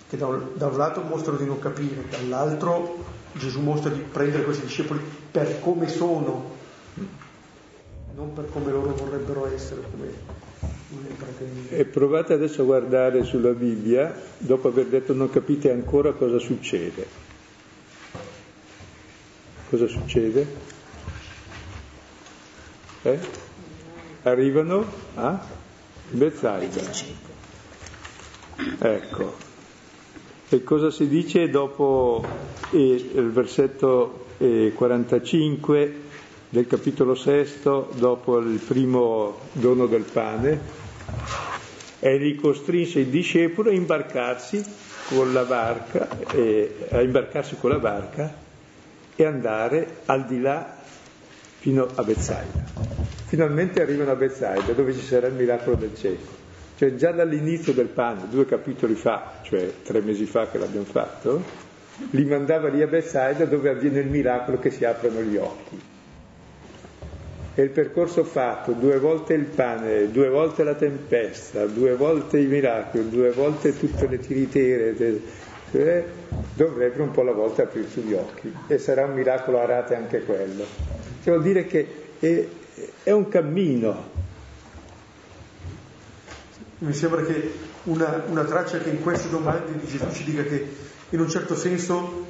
che da un, da un lato mostrano di non capire, dall'altro Gesù mostra di prendere questi discepoli per come sono, non per come loro vorrebbero essere, come e provate adesso a guardare sulla Bibbia, dopo aver detto non capite ancora cosa succede. Cosa succede? Eh? Arrivano a Bezzaida. Ecco. E cosa si dice dopo eh, il versetto eh, 45 del capitolo sesto, dopo il primo dono del pane? Egli costrinse i discepoli a imbarcarsi con la barca, eh, a imbarcarsi con la barca e andare al di là fino a Bezzaida. Finalmente arrivano a Bethsaida dove ci sarà il miracolo del cieco. Cioè già dall'inizio del pane, due capitoli fa, cioè tre mesi fa che l'abbiamo fatto, li mandava lì a Bethsaida dove avviene il miracolo che si aprono gli occhi. E il percorso fatto, due volte il pane, due volte la tempesta, due volte i miracoli, due volte tutte le tiritere, cioè, dovrebbe un po' alla volta aprirsi gli occhi e sarà un miracolo a rate anche quello. Cioè, vuol dire che è, è un cammino. Mi sembra che una, una traccia che in queste domande di Gesù ci dica che in un certo senso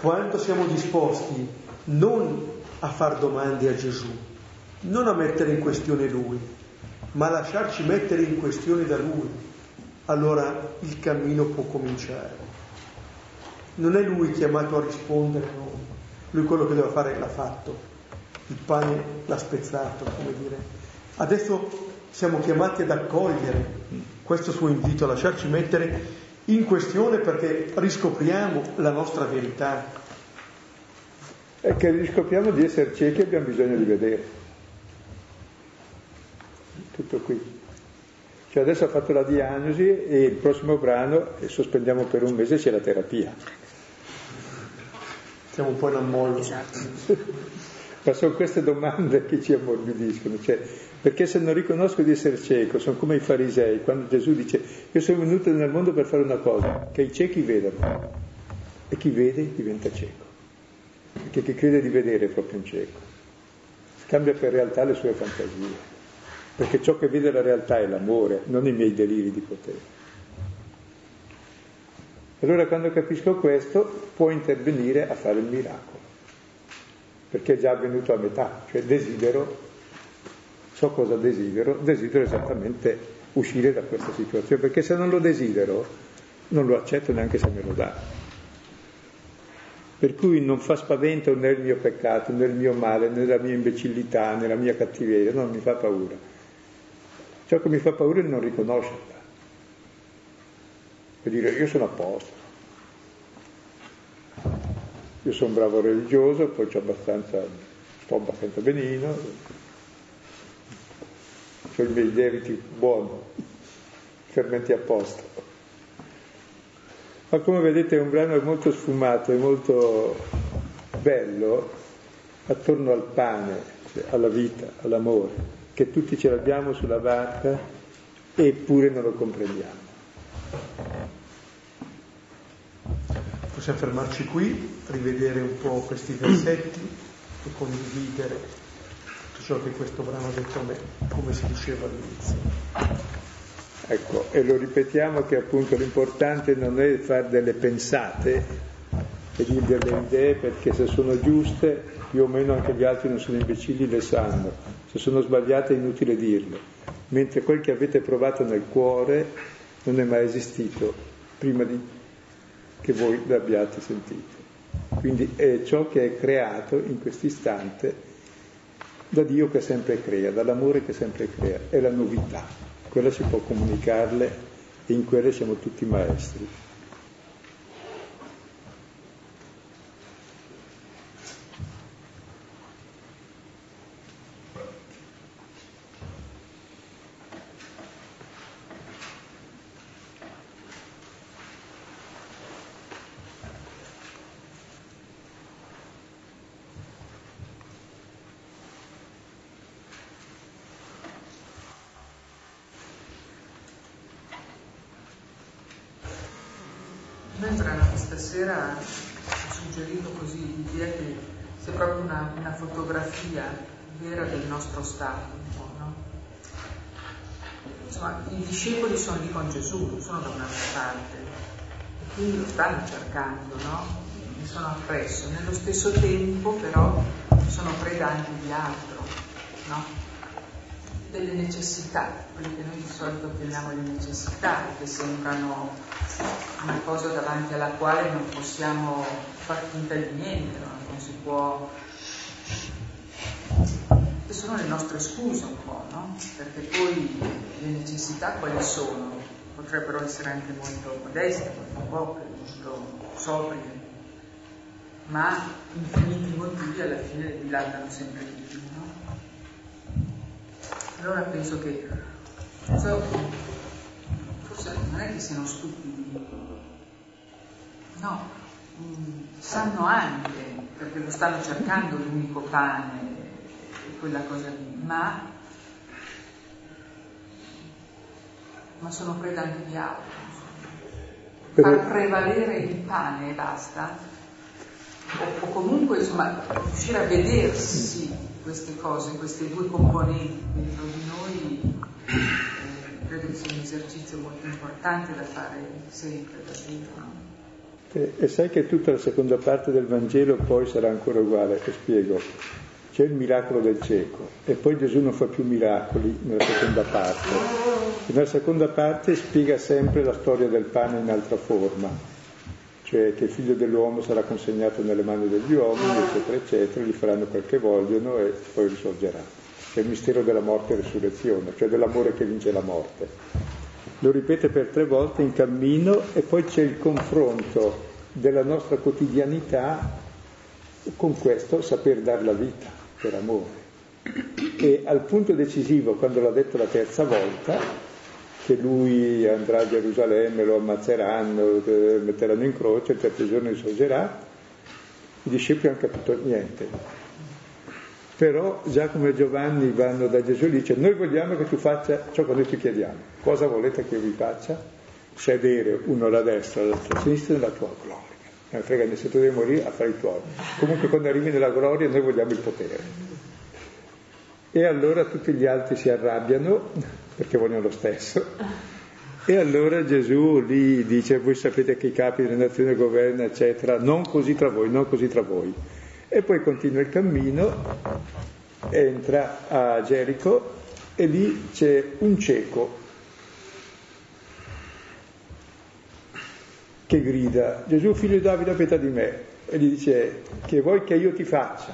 quanto siamo disposti non a far domande a Gesù, non a mettere in questione Lui, ma a lasciarci mettere in questione da Lui, allora il cammino può cominciare. Non è Lui chiamato a rispondere a noi, Lui quello che deve fare l'ha fatto il pane l'ha spezzato, come dire. Adesso siamo chiamati ad accogliere questo suo invito, a lasciarci mettere in questione perché riscopriamo la nostra verità. È che riscopriamo di essere ciechi e abbiamo bisogno di vedere. Tutto qui. Cioè adesso ha fatto la diagnosi e il prossimo brano, e sospendiamo per un mese, c'è la terapia. Siamo un po' in ammollo. Esatto. Ma sono queste domande che ci ammorbidiscono, cioè, perché se non riconosco di essere cieco, sono come i farisei, quando Gesù dice io sono venuto nel mondo per fare una cosa, che i ciechi vedano, e chi vede diventa cieco, perché chi crede di vedere è proprio un cieco, scambia per realtà le sue fantasie, perché ciò che vede la realtà è l'amore, non i miei deliri di potere. Allora quando capisco questo può intervenire a fare il miracolo perché è già avvenuto a metà, cioè desidero, so cosa desidero, desidero esattamente uscire da questa situazione, perché se non lo desidero non lo accetto neanche se me lo dà. Per cui non fa spavento né il mio peccato, né il mio male, né la mia imbecillità, né la mia cattiveria, non mi fa paura. Ciò che mi fa paura è non riconoscerla. Per dire io sono a posto, io sono bravo religioso, poi abbastanza, sto abbastanza benino, ho i miei debiti buoni. fermenti apposta. Ma come vedete è un brano molto sfumato e molto bello attorno al pane, cioè alla vita, all'amore, che tutti ce l'abbiamo sulla barca eppure non lo comprendiamo. Possiamo fermarci qui, rivedere un po' questi versetti e condividere tutto ciò che questo brano ha detto a me, come si diceva all'inizio. Ecco, e lo ripetiamo che appunto l'importante non è fare delle pensate e dire delle idee perché se sono giuste più o meno anche gli altri non sono imbecilli le sanno, se sono sbagliate è inutile dirle, mentre quel che avete provato nel cuore non è mai esistito prima di, che voi l'abbiate sentito. Quindi è ciò che è creato in questo istante da Dio che sempre crea, dall'amore che sempre crea, è la novità quella si può comunicarle e in quelle siamo tutti maestri. Sera suggerito così l'idea che sia proprio una, una fotografia vera del nostro stato, no? Insomma, i discepoli sono lì con Gesù, non sono da un'altra parte, e quindi lo stanno cercando, no? Mi sono appresso. Nello stesso tempo, però, sono preda anche di altro, no? Delle necessità, quelle che noi di solito chiamiamo le necessità, che sembrano una cosa davanti alla quale non possiamo far finta di niente, no? non si può... E sono le nostre scuse un po', no? Perché poi le necessità quali sono? Potrebbero essere anche molto modeste, molto poche, molto sobrie, ma infiniti motivi alla fine dilatano sempre di più, no? Allora penso che forse non è che siano stupidi, no, mm, sanno anche, perché lo stanno cercando l'unico pane e quella cosa lì, ma, ma sono preda anche di altro. Far prevalere il pane e basta, o, o comunque insomma riuscire a vedersi queste cose, queste due componenti dentro di noi credo che sia un esercizio molto importante da fare sempre, davvero. E, sai che tutta la seconda parte del Vangelo poi sarà ancora uguale, ti spiego. C'è il miracolo del cieco e poi Gesù non fa più miracoli nella seconda parte. E nella seconda parte spiega sempre la storia del pane in altra forma, cioè che il figlio dell'uomo sarà consegnato nelle mani degli uomini, eccetera, eccetera, gli faranno quel che vogliono e poi risorgerà è il mistero della morte e resurrezione, cioè dell'amore che vince la morte. Lo ripete per tre volte in cammino e poi c'è il confronto della nostra quotidianità con questo saper dar la vita per amore. E al punto decisivo, quando l'ha detto la terza volta, che lui andrà a Gerusalemme, lo ammazzeranno, metteranno in croce, il terzo giorno risorgerà, i discepoli hanno capito niente, però Giacomo e Giovanni vanno da Gesù e dice noi vogliamo che tu faccia ciò che noi ti chiediamo. Cosa volete che io vi faccia? Sedere uno alla destra l'altro a sinistra nella tua gloria. Non frega se tu devi morire a fare i tuoi. Comunque quando arrivi nella gloria noi vogliamo il potere. E allora tutti gli altri si arrabbiano perché vogliono lo stesso. E allora Gesù lì dice, voi sapete che i capi delle nazioni governano, eccetera, non così tra voi, non così tra voi e poi continua il cammino, entra a Gerico e lì c'è un cieco che grida, Gesù figlio di Davide ha di me, e gli dice, che vuoi che io ti faccia?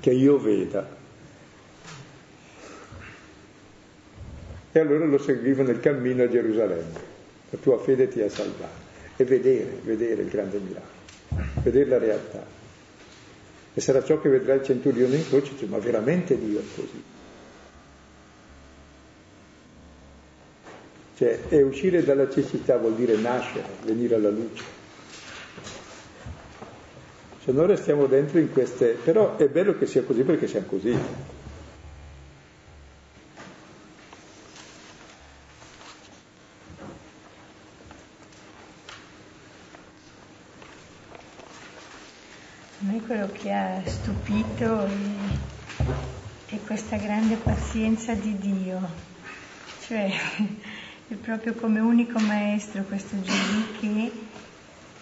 Che io veda. E allora lo seguiva nel cammino a Gerusalemme, la tua fede ti ha salvato, e vedere, vedere il grande miracolo vedere la realtà. E sarà ciò che vedrà il centurione in croce, dice, ma veramente Dio è così? Cioè, è uscire dalla cecità vuol dire nascere, venire alla luce. Cioè, noi restiamo dentro in queste... però è bello che sia così perché siamo così. A me quello che ha stupito è, è questa grande pazienza di Dio, cioè è proprio come unico maestro questo Gesù che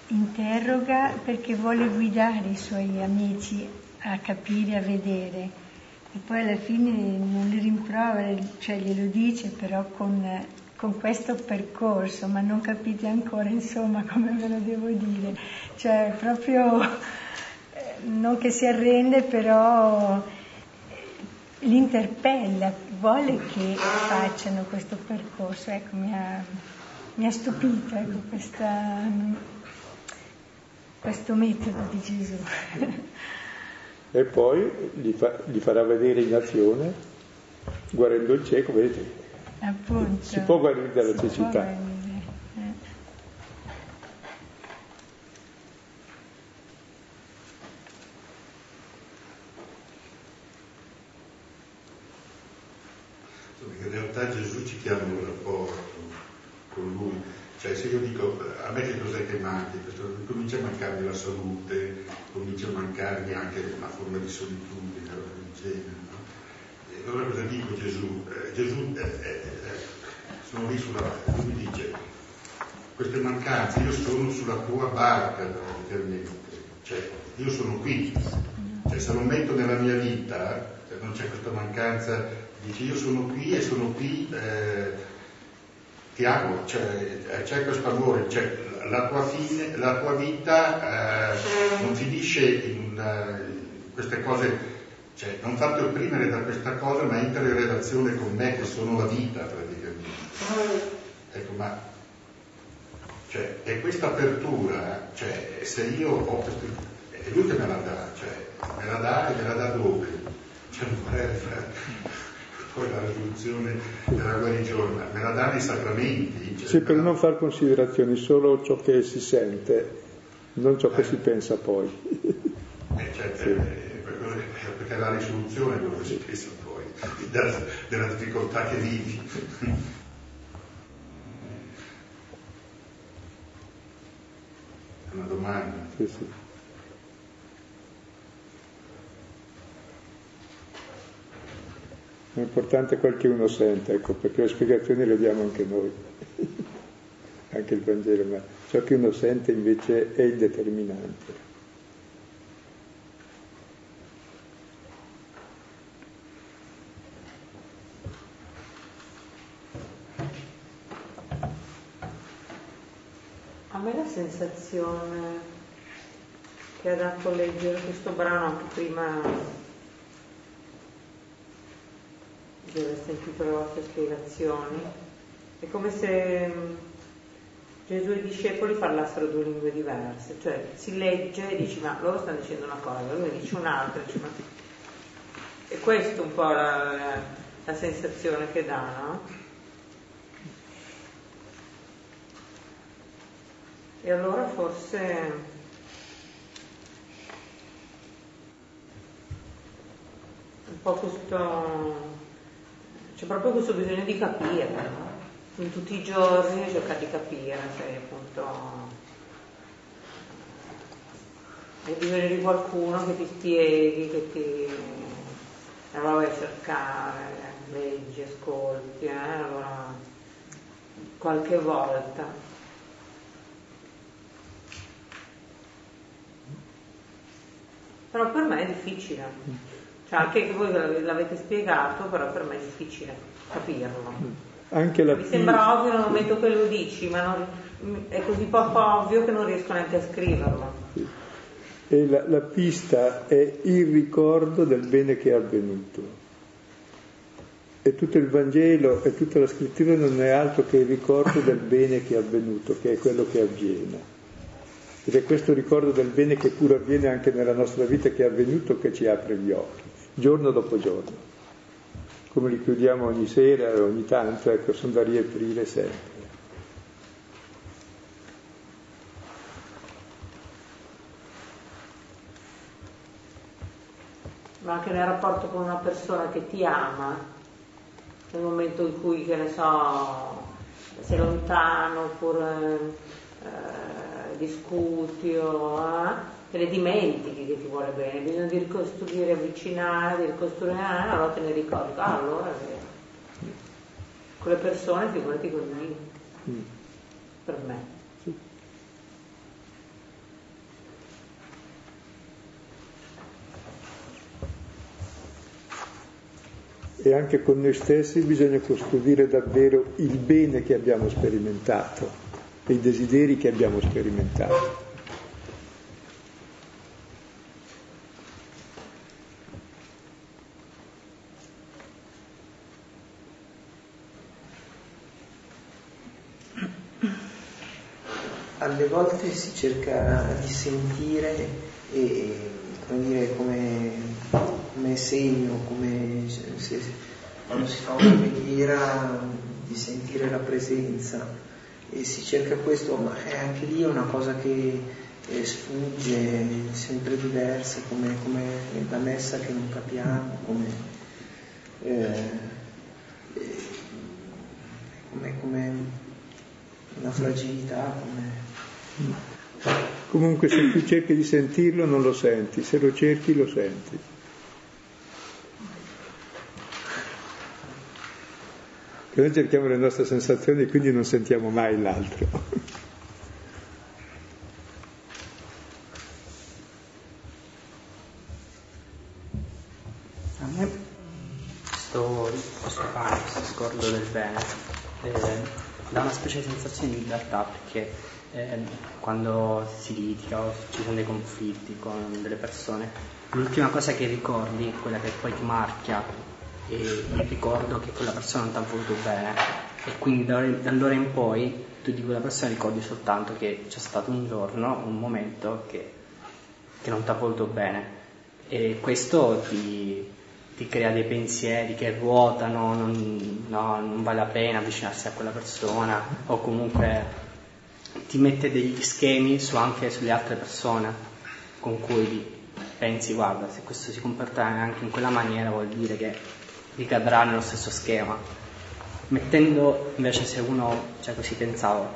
interroga perché vuole guidare i suoi amici a capire, a vedere. E poi alla fine non li rimprovera, cioè glielo dice però con, con questo percorso, ma non capite ancora insomma come ve lo devo dire. Cioè proprio non che si arrende, però l'interpella, vuole che facciano questo percorso. Ecco, mi ha, mi ha stupito ecco, questa, questo metodo di Gesù. E poi gli, fa, gli farà vedere in azione, guarendo il cieco, vedete, Appunto, si può guarire dalla cecità. realtà Gesù ci chiama un rapporto con Lui. Cioè se io che cos'è che manca, comincia a mancarmi la salute, comincia a mancarmi anche una forma di solitudine, roba del genere. No? Allora cosa dico Gesù? Eh, Gesù eh, eh, eh sono lì sulla lui mi dice queste mancanze, io sono sulla tua barca praticamente, cioè io sono qui, cioè se lo metto nella mia vita, cioè non c'è questa mancanza Dice io sono qui e sono qui, eh, ti amo, cioè, eh, c'è questo amore, cioè, la, tua fine, la tua vita eh, non finisce in, in queste cose, cioè, non fate opprimere da questa cosa, ma entra in relazione con me che sono la vita praticamente. Ecco, ma cioè, è questa apertura, cioè, se io ho questo, è lui che me la dà, cioè, me la dà e me la dà dove? Cioè, non vorrei poi la risoluzione della guarigione, me la dà nei sacramenti. Cioè, sì, per non fare considerazioni, solo ciò che si sente, non ciò che si pensa poi. Eh, certo, sì. eh, perché è la risoluzione quello che si pensa poi, della, della difficoltà che vivi. È una domanda. Sì, sì. L'importante è quel che uno sente, ecco, perché le spiegazioni le diamo anche noi, anche il Vangelo, ma ciò che uno sente invece è il determinante. A me la sensazione che ha dato leggere questo brano anche prima di aver sentito le vostre spiegazioni. È come se mm, Gesù e i discepoli parlassero due lingue diverse, cioè si legge e dici ma loro stanno dicendo una cosa, lui dice un'altra, dice, ma... e questa è un po' la, la, la sensazione che dà, no? E allora forse un po' questo c'è proprio questo bisogno di capire, no? in tutti i giorni cercare di capire, cioè appunto hai bisogno di qualcuno che ti spieghi, che ti allora vai a cercare, leggi, ascolti, eh? allora qualche volta. Però per me è difficile. Cioè anche voi l'avete spiegato, però per me è difficile capirlo. Anche la Mi sembra ovvio nel momento che lo dici, ma non, è così poco ovvio che non riesco neanche a scriverlo. E la, la pista è il ricordo del bene che è avvenuto. E tutto il Vangelo e tutta la scrittura non è altro che il ricordo del bene che è avvenuto, che è quello che avviene. Ed è questo ricordo del bene che pure avviene anche nella nostra vita che è avvenuto che ci apre gli occhi giorno dopo giorno. come li chiudiamo ogni sera ogni tanto, ecco, sono da riaprire sempre. Ma anche nel rapporto con una persona che ti ama, nel momento in cui, che ne so, sei lontano oppure eh, discuti o eh, te ne dimentichi che ti vuole bene, bisogna di ricostruire, avvicinare, di ricostruire, eh, allora te ne ricordi, ah, allora vero. Con le persone figurati con me, mm. per me. e anche con noi stessi bisogna costruire davvero il bene che abbiamo sperimentato i desideri che abbiamo sperimentato. Alle volte si cerca di sentire e, come dire, come come segno, come se, quando si fa una preghiera di sentire la presenza e si cerca questo, ma è anche lì una cosa che eh, sfugge, sempre diversa, come, come, la messa che non capiamo, come, eh, come, come una fragilità. Comunque se tu cerchi di sentirlo non lo senti, se lo cerchi lo senti. che noi cerchiamo le nostre sensazioni e quindi non sentiamo mai l'altro. A me questo, pane, questo scordo del bene, eh, dà una specie di sensazione di libertà perché eh, quando si litiga o ci sono dei conflitti con delle persone, l'ultima cosa che ricordi, quella che poi ti marchia e mi ricordo che quella persona non ti ha voluto bene e quindi da, allora in poi tu di quella persona ricordi soltanto che c'è stato un giorno, un momento che, che non ti ha voluto bene. E questo ti, ti, crea dei pensieri che ruotano, non, no, non vale la pena avvicinarsi a quella persona o comunque ti mette degli schemi su anche sulle altre persone con cui pensi guarda se questo si comporta anche in quella maniera vuol dire che ricadrà nello stesso schema. Mettendo invece se uno, cioè così pensavo,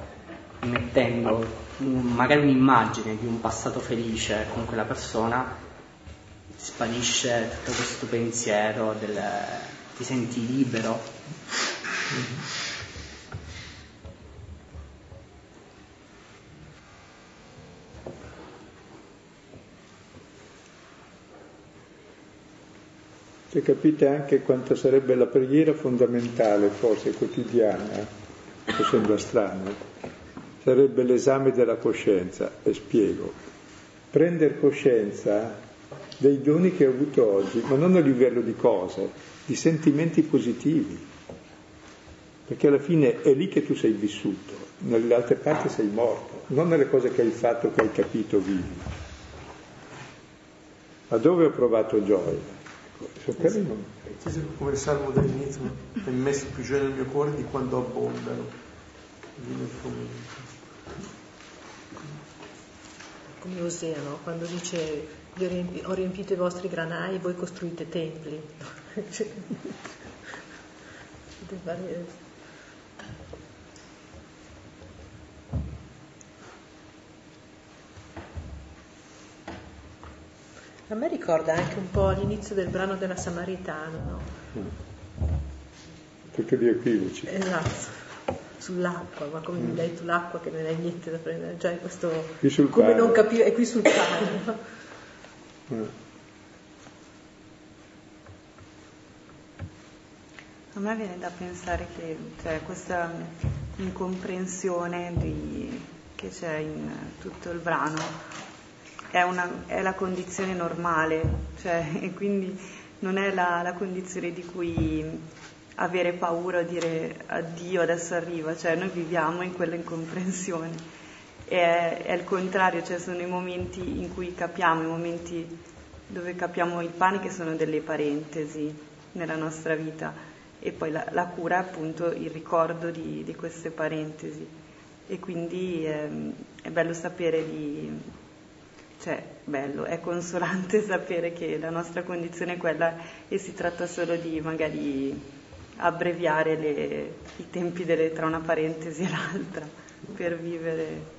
mettendo un, magari un'immagine di un passato felice con quella persona, sparisce tutto questo pensiero del ti senti libero. Cioè capite anche quanto sarebbe la preghiera fondamentale, forse quotidiana, che sembra strano, sarebbe l'esame della coscienza. E spiego. Prendere coscienza dei doni che ho avuto oggi, ma non a livello di cose, di sentimenti positivi. Perché alla fine è lì che tu sei vissuto, nelle altre parti sei morto, non nelle cose che hai fatto, che hai capito, vivi. Ma dove ho provato gioia? Sono carino. Sì, come il salmo dell'inizio, è messo più gioia nel mio cuore di quando abbondano. Come Osea, no? quando dice ho riempito i vostri granai e voi costruite templi. A me ricorda anche un po' l'inizio del brano della Samaritana, no? Tutti gli equivoci. Esatto, sull'acqua, ma come mm. mi dai tu l'acqua che non hai niente da prendere? Già questo... Qui sul come pane. non capire, è qui sul pane. No? Mm. A me viene da pensare che cioè, questa incomprensione di, che c'è in tutto il brano è, una, è la condizione normale, cioè, e quindi non è la, la, condizione di cui avere paura o dire addio adesso arriva, cioè noi viviamo in quella incomprensione. È, è il contrario, cioè sono i momenti in cui capiamo, i momenti dove capiamo il pane che sono delle parentesi nella nostra vita e poi la, la cura è appunto il ricordo di, di queste parentesi e quindi ehm, è bello sapere di, cioè bello, è consolante sapere che la nostra condizione è quella e si tratta solo di magari abbreviare le, i tempi delle, tra una parentesi e l'altra per vivere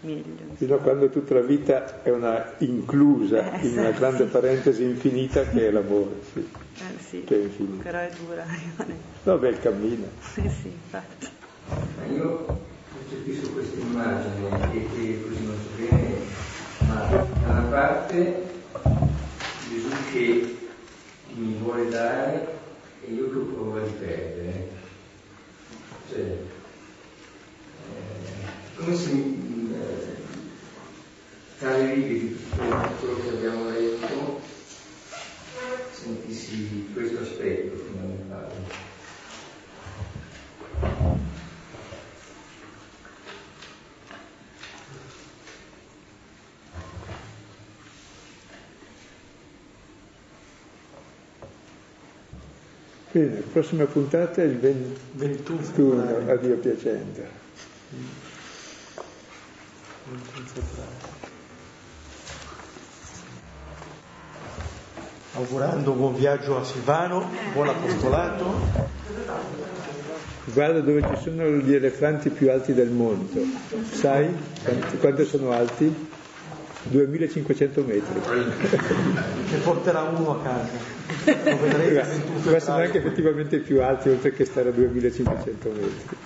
meglio. Fino a quando tutta la vita è una inclusa eh, in una grande parentesi infinita che è l'amore, sì. Eh, sì, che è infinito. però è dura. No, beh, cammina. Eh sì, infatti. Io concepisco questa immagine e, e una parte Gesù che mi vuole dare e io che ho paura di perdere. Cioè, eh, come se eh, tra le righe di tutto quello che abbiamo letto sentissi questo aspetto fondamentale. Bene, prossima puntata è il 21, 21 a Dio piacendo. Augurando buon viaggio a Silvano, buon apostolato. Guarda dove ci sono gli elefanti più alti del mondo. Sai quanti, sono alti? 2500 metri. Ne porterà uno a casa. Ma sono anche effettivamente più alti oltre che stare a 2500 metri.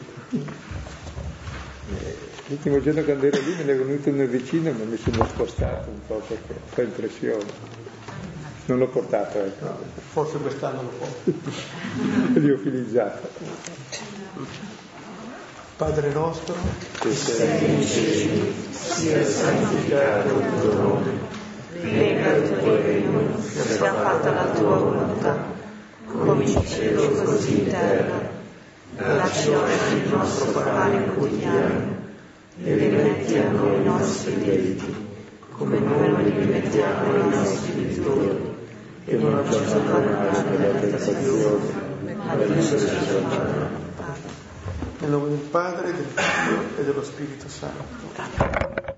L'ultimo giorno quando ero lì me ne è venuto uno vicino ma mi sono spostato un po' perché fa impressione. Non l'ho portato, ecco. No, forse quest'anno lo porto. Liofilizzato. Padre nostro, che sei in cielo, sia santificato il tuo nome, venga il tuo regno, sia fatta la tua volontà, come in cielo così in terra. Dacci oggi il nostro pane quotidiano e rimetti a noi i nostri debiti, come noi li rimettiamo ai nostri debitori, e non ci abbandonare nella tentazione, ma da nel nome del Padre, del Figlio e dello Spirito Santo.